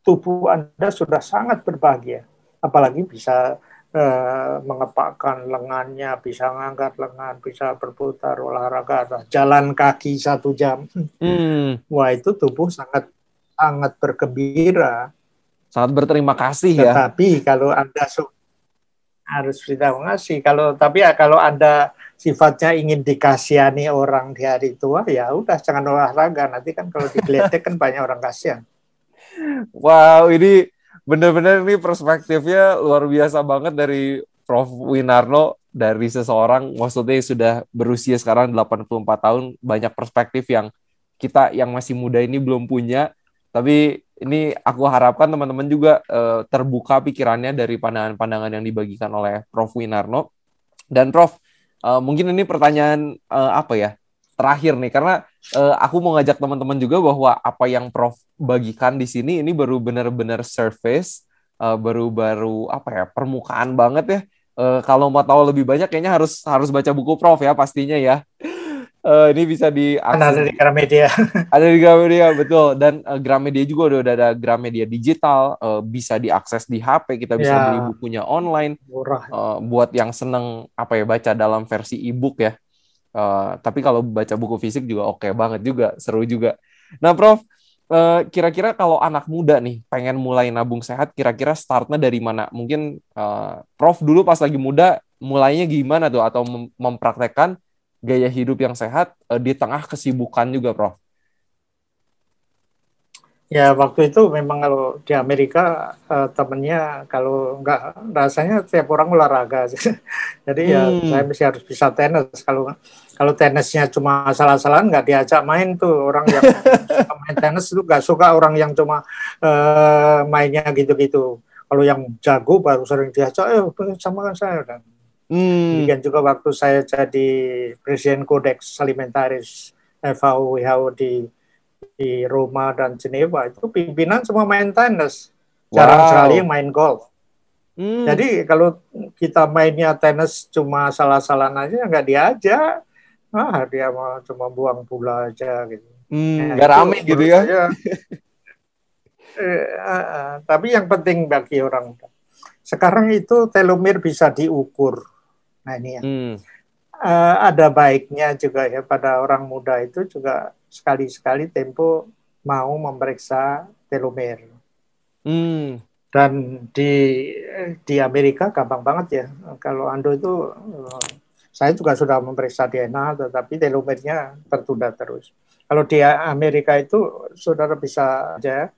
S1: tubuh Anda sudah sangat berbahagia. Apalagi bisa eh, mengepakkan lengannya, bisa ngangkat lengan, bisa berputar olahraga, jalan kaki satu jam. Hmm. Wah itu tubuh sangat sangat bergembira.
S2: Sangat berterima kasih ya.
S1: Tetapi kalau anda harus berterima kasih. Kalau tapi ya kalau anda sifatnya ingin dikasihani orang di hari tua, ya udah jangan olahraga. Nanti kan kalau digeletek kan banyak orang kasihan.
S2: Wow, ini benar-benar ini perspektifnya luar biasa banget dari Prof. Winarno dari seseorang maksudnya sudah berusia sekarang 84 tahun banyak perspektif yang kita yang masih muda ini belum punya tapi ini aku harapkan teman-teman juga uh, terbuka pikirannya dari pandangan-pandangan yang dibagikan oleh Prof Winarno dan Prof uh, mungkin ini pertanyaan uh, apa ya terakhir nih karena uh, aku mau ngajak teman-teman juga bahwa apa yang Prof bagikan di sini ini baru benar-benar surface, uh, baru-baru apa ya permukaan banget ya. Uh, kalau mau tahu lebih banyak kayaknya harus harus baca buku Prof ya pastinya ya. Uh, ini bisa di
S1: ada di Gramedia.
S2: ada di Gramedia betul dan uh, Gramedia juga udah, udah ada Gramedia digital uh, bisa diakses di HP kita bisa ya. beli bukunya online. Murah. Uh, buat yang seneng apa ya baca dalam versi e-book ya Uh, tapi kalau baca buku fisik juga oke okay banget juga, seru juga. Nah, Prof, uh, kira-kira kalau anak muda nih pengen mulai nabung sehat, kira-kira startnya dari mana? Mungkin uh, Prof dulu pas lagi muda mulainya gimana tuh atau mem mempraktekkan gaya hidup yang sehat uh, di tengah kesibukan juga, Prof?
S1: Ya waktu itu memang kalau di Amerika uh, temennya kalau nggak rasanya tiap orang olahraga, jadi ya hmm. saya mesti harus bisa tenis. Kalau kalau tenisnya cuma salah-salahan nggak diajak main tuh orang yang suka main tenis itu nggak suka orang yang cuma uh, mainnya gitu-gitu. Kalau yang jago baru sering diajak, eh sama kan saya dan hmm. Demikian juga waktu saya jadi Presiden Kodeks Alimentaris FAO WHO di di Roma dan Jenewa itu pimpinan semua main tenis, jarang wow. sekali yang main golf. Hmm. Jadi kalau kita mainnya tenis cuma salah-salahan aja nggak diajak, ah dia mau cuma buang bola aja gitu.
S2: Hmm, nah, rame gitu ya. Aja,
S1: eh, uh, tapi yang penting bagi orang sekarang itu telomir bisa diukur. Nah ini ya. Hmm. Uh, ada baiknya juga ya pada orang muda itu juga sekali-sekali Tempo mau memeriksa telomer. Hmm. Dan di di Amerika gampang banget ya. Kalau Ando itu saya juga sudah memeriksa DNA, tetapi telomernya tertunda terus. Kalau di Amerika itu saudara bisa aja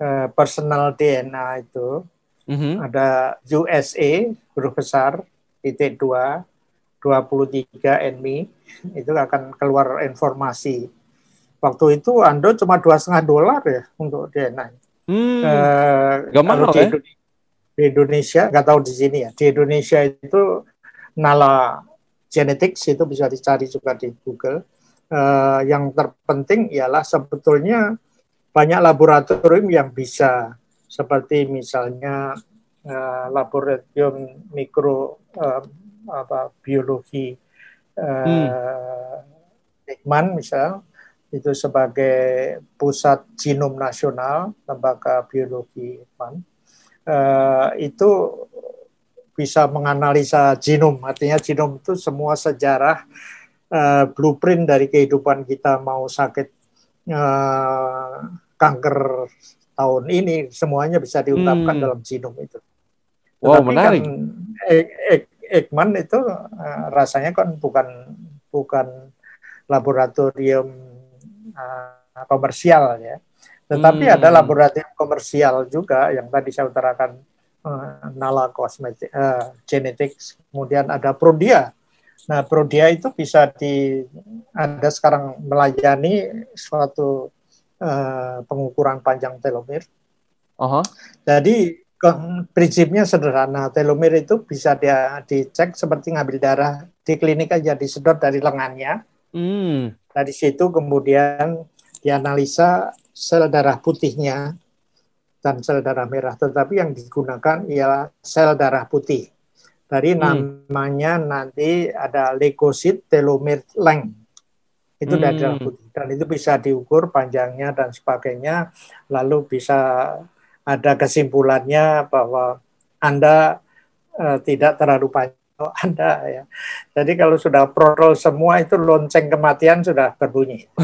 S1: uh, personal DNA itu mm-hmm. ada USA huruf besar titik dua 23 NMI itu akan keluar informasi waktu itu Ando cuma dua setengah dolar ya untuk DNA. Hmm, uh, gak mahal di, ya? Di Indonesia, nggak tahu di sini ya. Di Indonesia itu Nala Genetics itu bisa dicari juga di Google. Uh, yang terpenting ialah sebetulnya banyak laboratorium yang bisa seperti misalnya uh, laboratorium mikro uh, apa biologi uh, hmm. Ekman misal itu sebagai pusat genom nasional lembaga biologi PAN uh, itu bisa menganalisa genom artinya genom itu semua sejarah uh, blueprint dari kehidupan kita mau sakit uh, kanker tahun ini semuanya bisa diungkapkan hmm. dalam genom itu.
S2: Wow, Tetapi menarik. Kan,
S1: Ekman itu uh, rasanya kan bukan bukan laboratorium uh, komersial ya. Tetapi hmm. ada laboratorium komersial juga yang tadi saya utarakan uh, Nala Cosmetic uh, Genetics, kemudian ada Prodia. Nah, Prodia itu bisa di ada sekarang melayani suatu uh, pengukuran panjang telomir. Uh -huh. Jadi prinsipnya sederhana, telomir itu bisa dia dicek seperti ngambil darah di klinik aja disedot dari lengannya. Hmm Dari situ kemudian dianalisa sel darah putihnya dan sel darah merah, tetapi yang digunakan ialah sel darah putih. Dari hmm. namanya nanti ada leukosit telomere length. Itu hmm. dari darah putih. Dan itu bisa diukur panjangnya dan sebagainya. Lalu bisa ada kesimpulannya bahwa Anda uh, tidak terlalu panjang anda ya. Jadi kalau sudah protol semua itu lonceng kematian sudah berbunyi.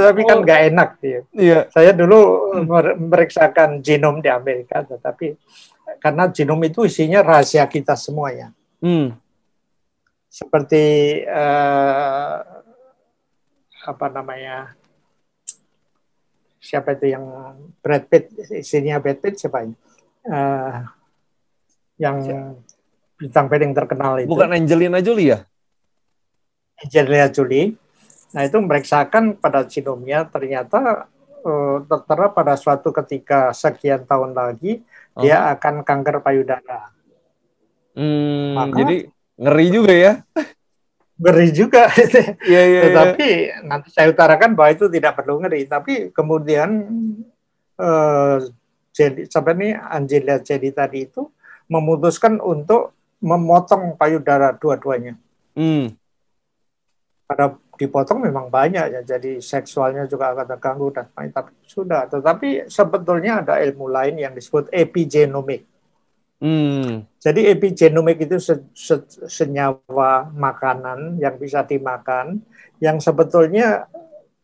S1: Tapi kan oh. nggak enak ya. Iya. Saya dulu memeriksakan genom di Amerika, tetapi karena genom itu isinya rahasia kita semuanya. Hmm. Seperti uh, apa namanya? Siapa itu yang Brad Pitt isinya Brad Pitt siapa ini? Uh, yang bintang paling terkenal itu.
S2: Bukan Angelina Jolie ya?
S1: Angelina Jolie. Nah itu memeriksakan pada genomnya ternyata uh, tertera pada suatu ketika sekian tahun lagi oh. dia akan kanker payudara.
S2: Hmm, Maka, jadi ngeri juga ya?
S1: Ngeri juga. Iya, iya, Tetapi ya. nanti saya utarakan bahwa itu tidak perlu ngeri. Tapi kemudian uh, jadi sampai ini Angelina Jolie tadi itu memutuskan untuk memotong payudara dua-duanya. Hmm. Pada dipotong memang banyak ya, jadi seksualnya juga akan terganggu dan lain. Tapi sudah, tetapi sebetulnya ada ilmu lain yang disebut epigenomik. Hmm. Jadi epigenomik itu se se senyawa makanan yang bisa dimakan, yang sebetulnya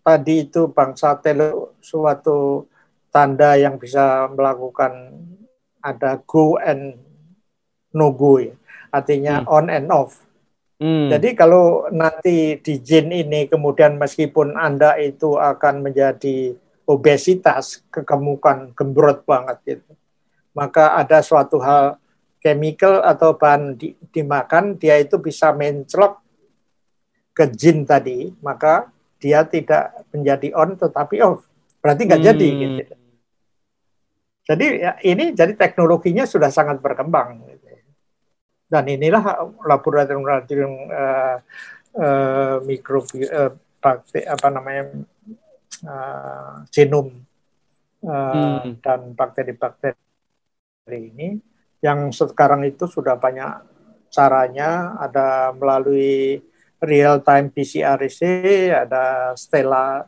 S1: tadi itu bangsa telo suatu tanda yang bisa melakukan ada go and no go ya. Artinya hmm. on and off. Hmm. Jadi kalau nanti di jin ini kemudian meskipun Anda itu akan menjadi obesitas, kegemukan, gembrot banget gitu. Maka ada suatu hal chemical atau bahan di, dimakan, dia itu bisa mencelok ke jin tadi, maka dia tidak menjadi on tetapi off. Berarti nggak hmm. jadi gitu. Jadi ya, ini jadi teknologinya sudah sangat berkembang. Gitu. Dan inilah laboratorium-laboratorium uh, uh, mikro uh, apa namanya uh, genom uh, hmm. dan bakteri-bakteri ini yang sekarang itu sudah banyak caranya ada melalui real time PCR ada Stella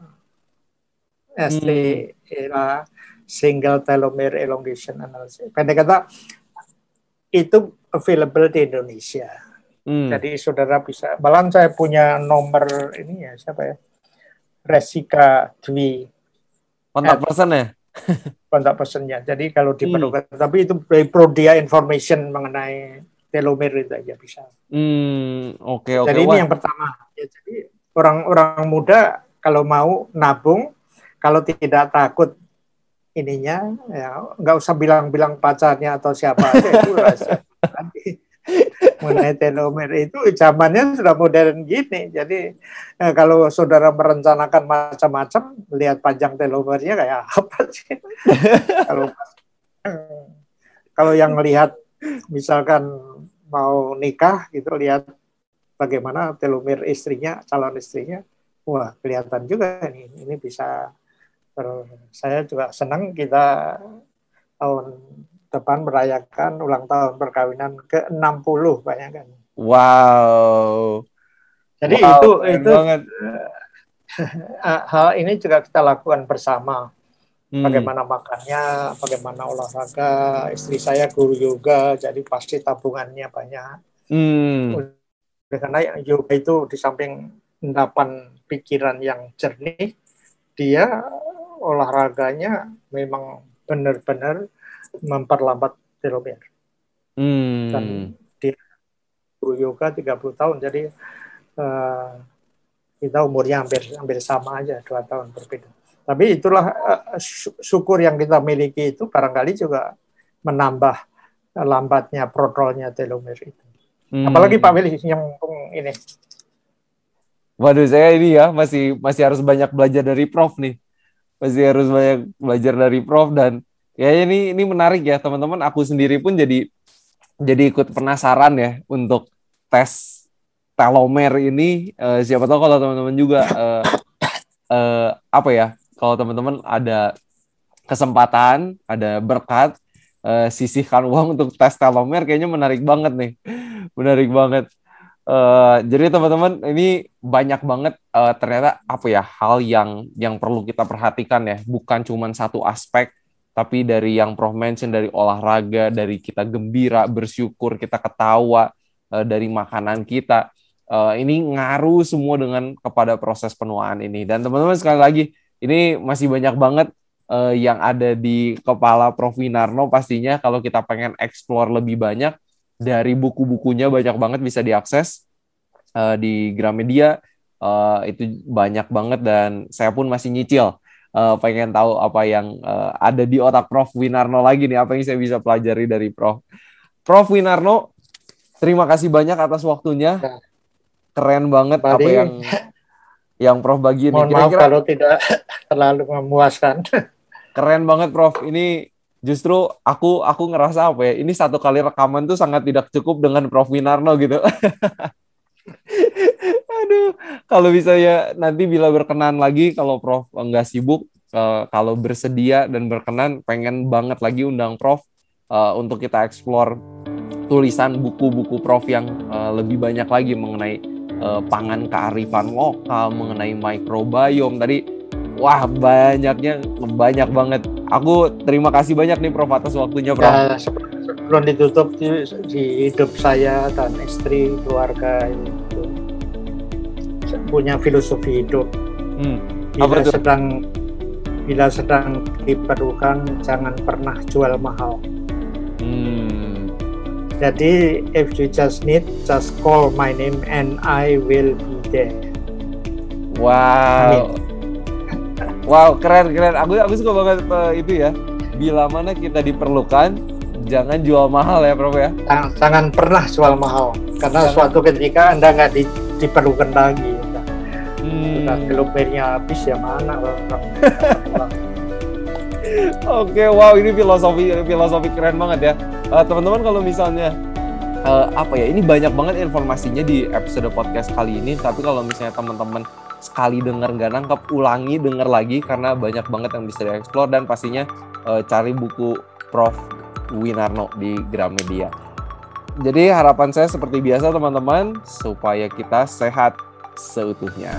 S1: STELA hmm. single telomere elongation analysis. Pendek kata itu available di Indonesia. Hmm. Jadi saudara bisa, bahkan saya punya nomor ini ya siapa ya, Resika Dwi.
S2: Kontak person ya?
S1: Kontak personnya. Jadi kalau diperlukan, hmm. tapi itu pro dia information mengenai telomere itu aja bisa.
S2: Hmm, oke okay, oke. Okay.
S1: Jadi ini yang pertama. Ya, jadi orang-orang muda kalau mau nabung, kalau tidak takut ininya, ya nggak usah bilang-bilang pacarnya atau siapa aja itu rahasia mengenai telomere itu zamannya sudah modern gini. Jadi eh, kalau saudara merencanakan macam-macam, lihat panjang telomernya kayak apa sih? kalau kalau yang melihat misalkan mau nikah gitu lihat bagaimana telomer istrinya, calon istrinya, wah kelihatan juga nih. Ini bisa saya juga senang kita tahun depan merayakan ulang tahun perkawinan ke-60 banyak kan.
S2: Wow.
S1: Jadi wow, itu itu banget. hal ini juga kita lakukan bersama. Hmm. Bagaimana makannya, bagaimana olahraga. Istri saya guru yoga, jadi pasti tabungannya banyak. Hmm. Karena yoga itu di samping endapan pikiran yang jernih, dia olahraganya memang benar-benar memperlambat telomere. Hmm. Dan di guru yoga 30 tahun, jadi uh, kita umurnya hampir hampir sama aja dua tahun berbeda. Tapi itulah uh, syukur yang kita miliki itu barangkali juga menambah lambatnya protolnya telomere itu. Hmm. Apalagi Pak Willy yang ini.
S2: Waduh, saya ini ya masih masih harus banyak belajar dari Prof nih. Masih harus banyak belajar dari Prof dan ya ini ini menarik ya teman-teman. Aku sendiri pun jadi jadi ikut penasaran ya untuk tes telomer ini. Uh, siapa tahu kalau teman-teman juga uh, uh, apa ya kalau teman-teman ada kesempatan ada berkat uh, sisihkan uang untuk tes telomer kayaknya menarik banget nih. Menarik banget. Uh, jadi teman-teman ini banyak banget uh, ternyata apa ya hal yang yang perlu kita perhatikan ya. Bukan cuma satu aspek tapi dari yang Prof mention dari olahraga dari kita gembira bersyukur kita ketawa uh, dari makanan kita uh, ini ngaruh semua dengan kepada proses penuaan ini. Dan teman-teman sekali lagi, ini masih banyak banget uh, yang ada di kepala Prof. Winarno pastinya kalau kita pengen explore lebih banyak dari buku-bukunya banyak banget bisa diakses uh, di Gramedia uh, itu banyak banget dan saya pun masih nyicil uh, pengen tahu apa yang uh, ada di otak Prof Winarno lagi nih apa yang saya bisa pelajari dari Prof. Prof Winarno, terima kasih banyak atas waktunya. Ya keren banget Mari. apa yang yang Prof bagi ini.
S1: Mohon Kira-kira, maaf kalau tidak terlalu memuaskan.
S2: Keren banget Prof. Ini justru aku aku ngerasa apa ya? Ini satu kali rekaman tuh sangat tidak cukup dengan Prof Winarno gitu. Aduh, kalau bisa ya nanti bila berkenan lagi kalau Prof enggak sibuk, uh, kalau bersedia dan berkenan, pengen banget lagi undang Prof uh, untuk kita explore tulisan buku-buku Prof yang uh, lebih banyak lagi mengenai pangan kearifan lokal, mengenai microbiome tadi. Wah, banyaknya banyak banget. Aku terima kasih banyak nih Prof atas waktunya, Prof. Ya,
S1: sebelum ditutup di, di hidup saya dan istri, keluarga itu punya filosofi hidup. Hmm. Bila sedang bila sedang diperlukan jangan pernah jual mahal. Hmm jadi if you just need, just call my name and I will be there.
S2: Wow. Wow, keren keren. Aku aku suka banget uh, itu ya. Bila mana kita diperlukan, jangan jual mahal ya, Prof ya.
S1: Jangan, jangan pernah jual mahal karena jangan. suatu ketika Anda nggak di, diperlukan lagi. Hmm. Sudah kilometernya habis ya mana orang.
S2: Oke, wow ini filosofi filosofi keren banget ya uh, teman-teman kalau misalnya uh, apa ya ini banyak banget informasinya di episode podcast kali ini tapi kalau misalnya teman-teman sekali dengar nggak nangkep ulangi dengar lagi karena banyak banget yang bisa dieksplor dan pastinya uh, cari buku Prof Winarno di Gramedia. Jadi harapan saya seperti biasa teman-teman supaya kita sehat seutuhnya.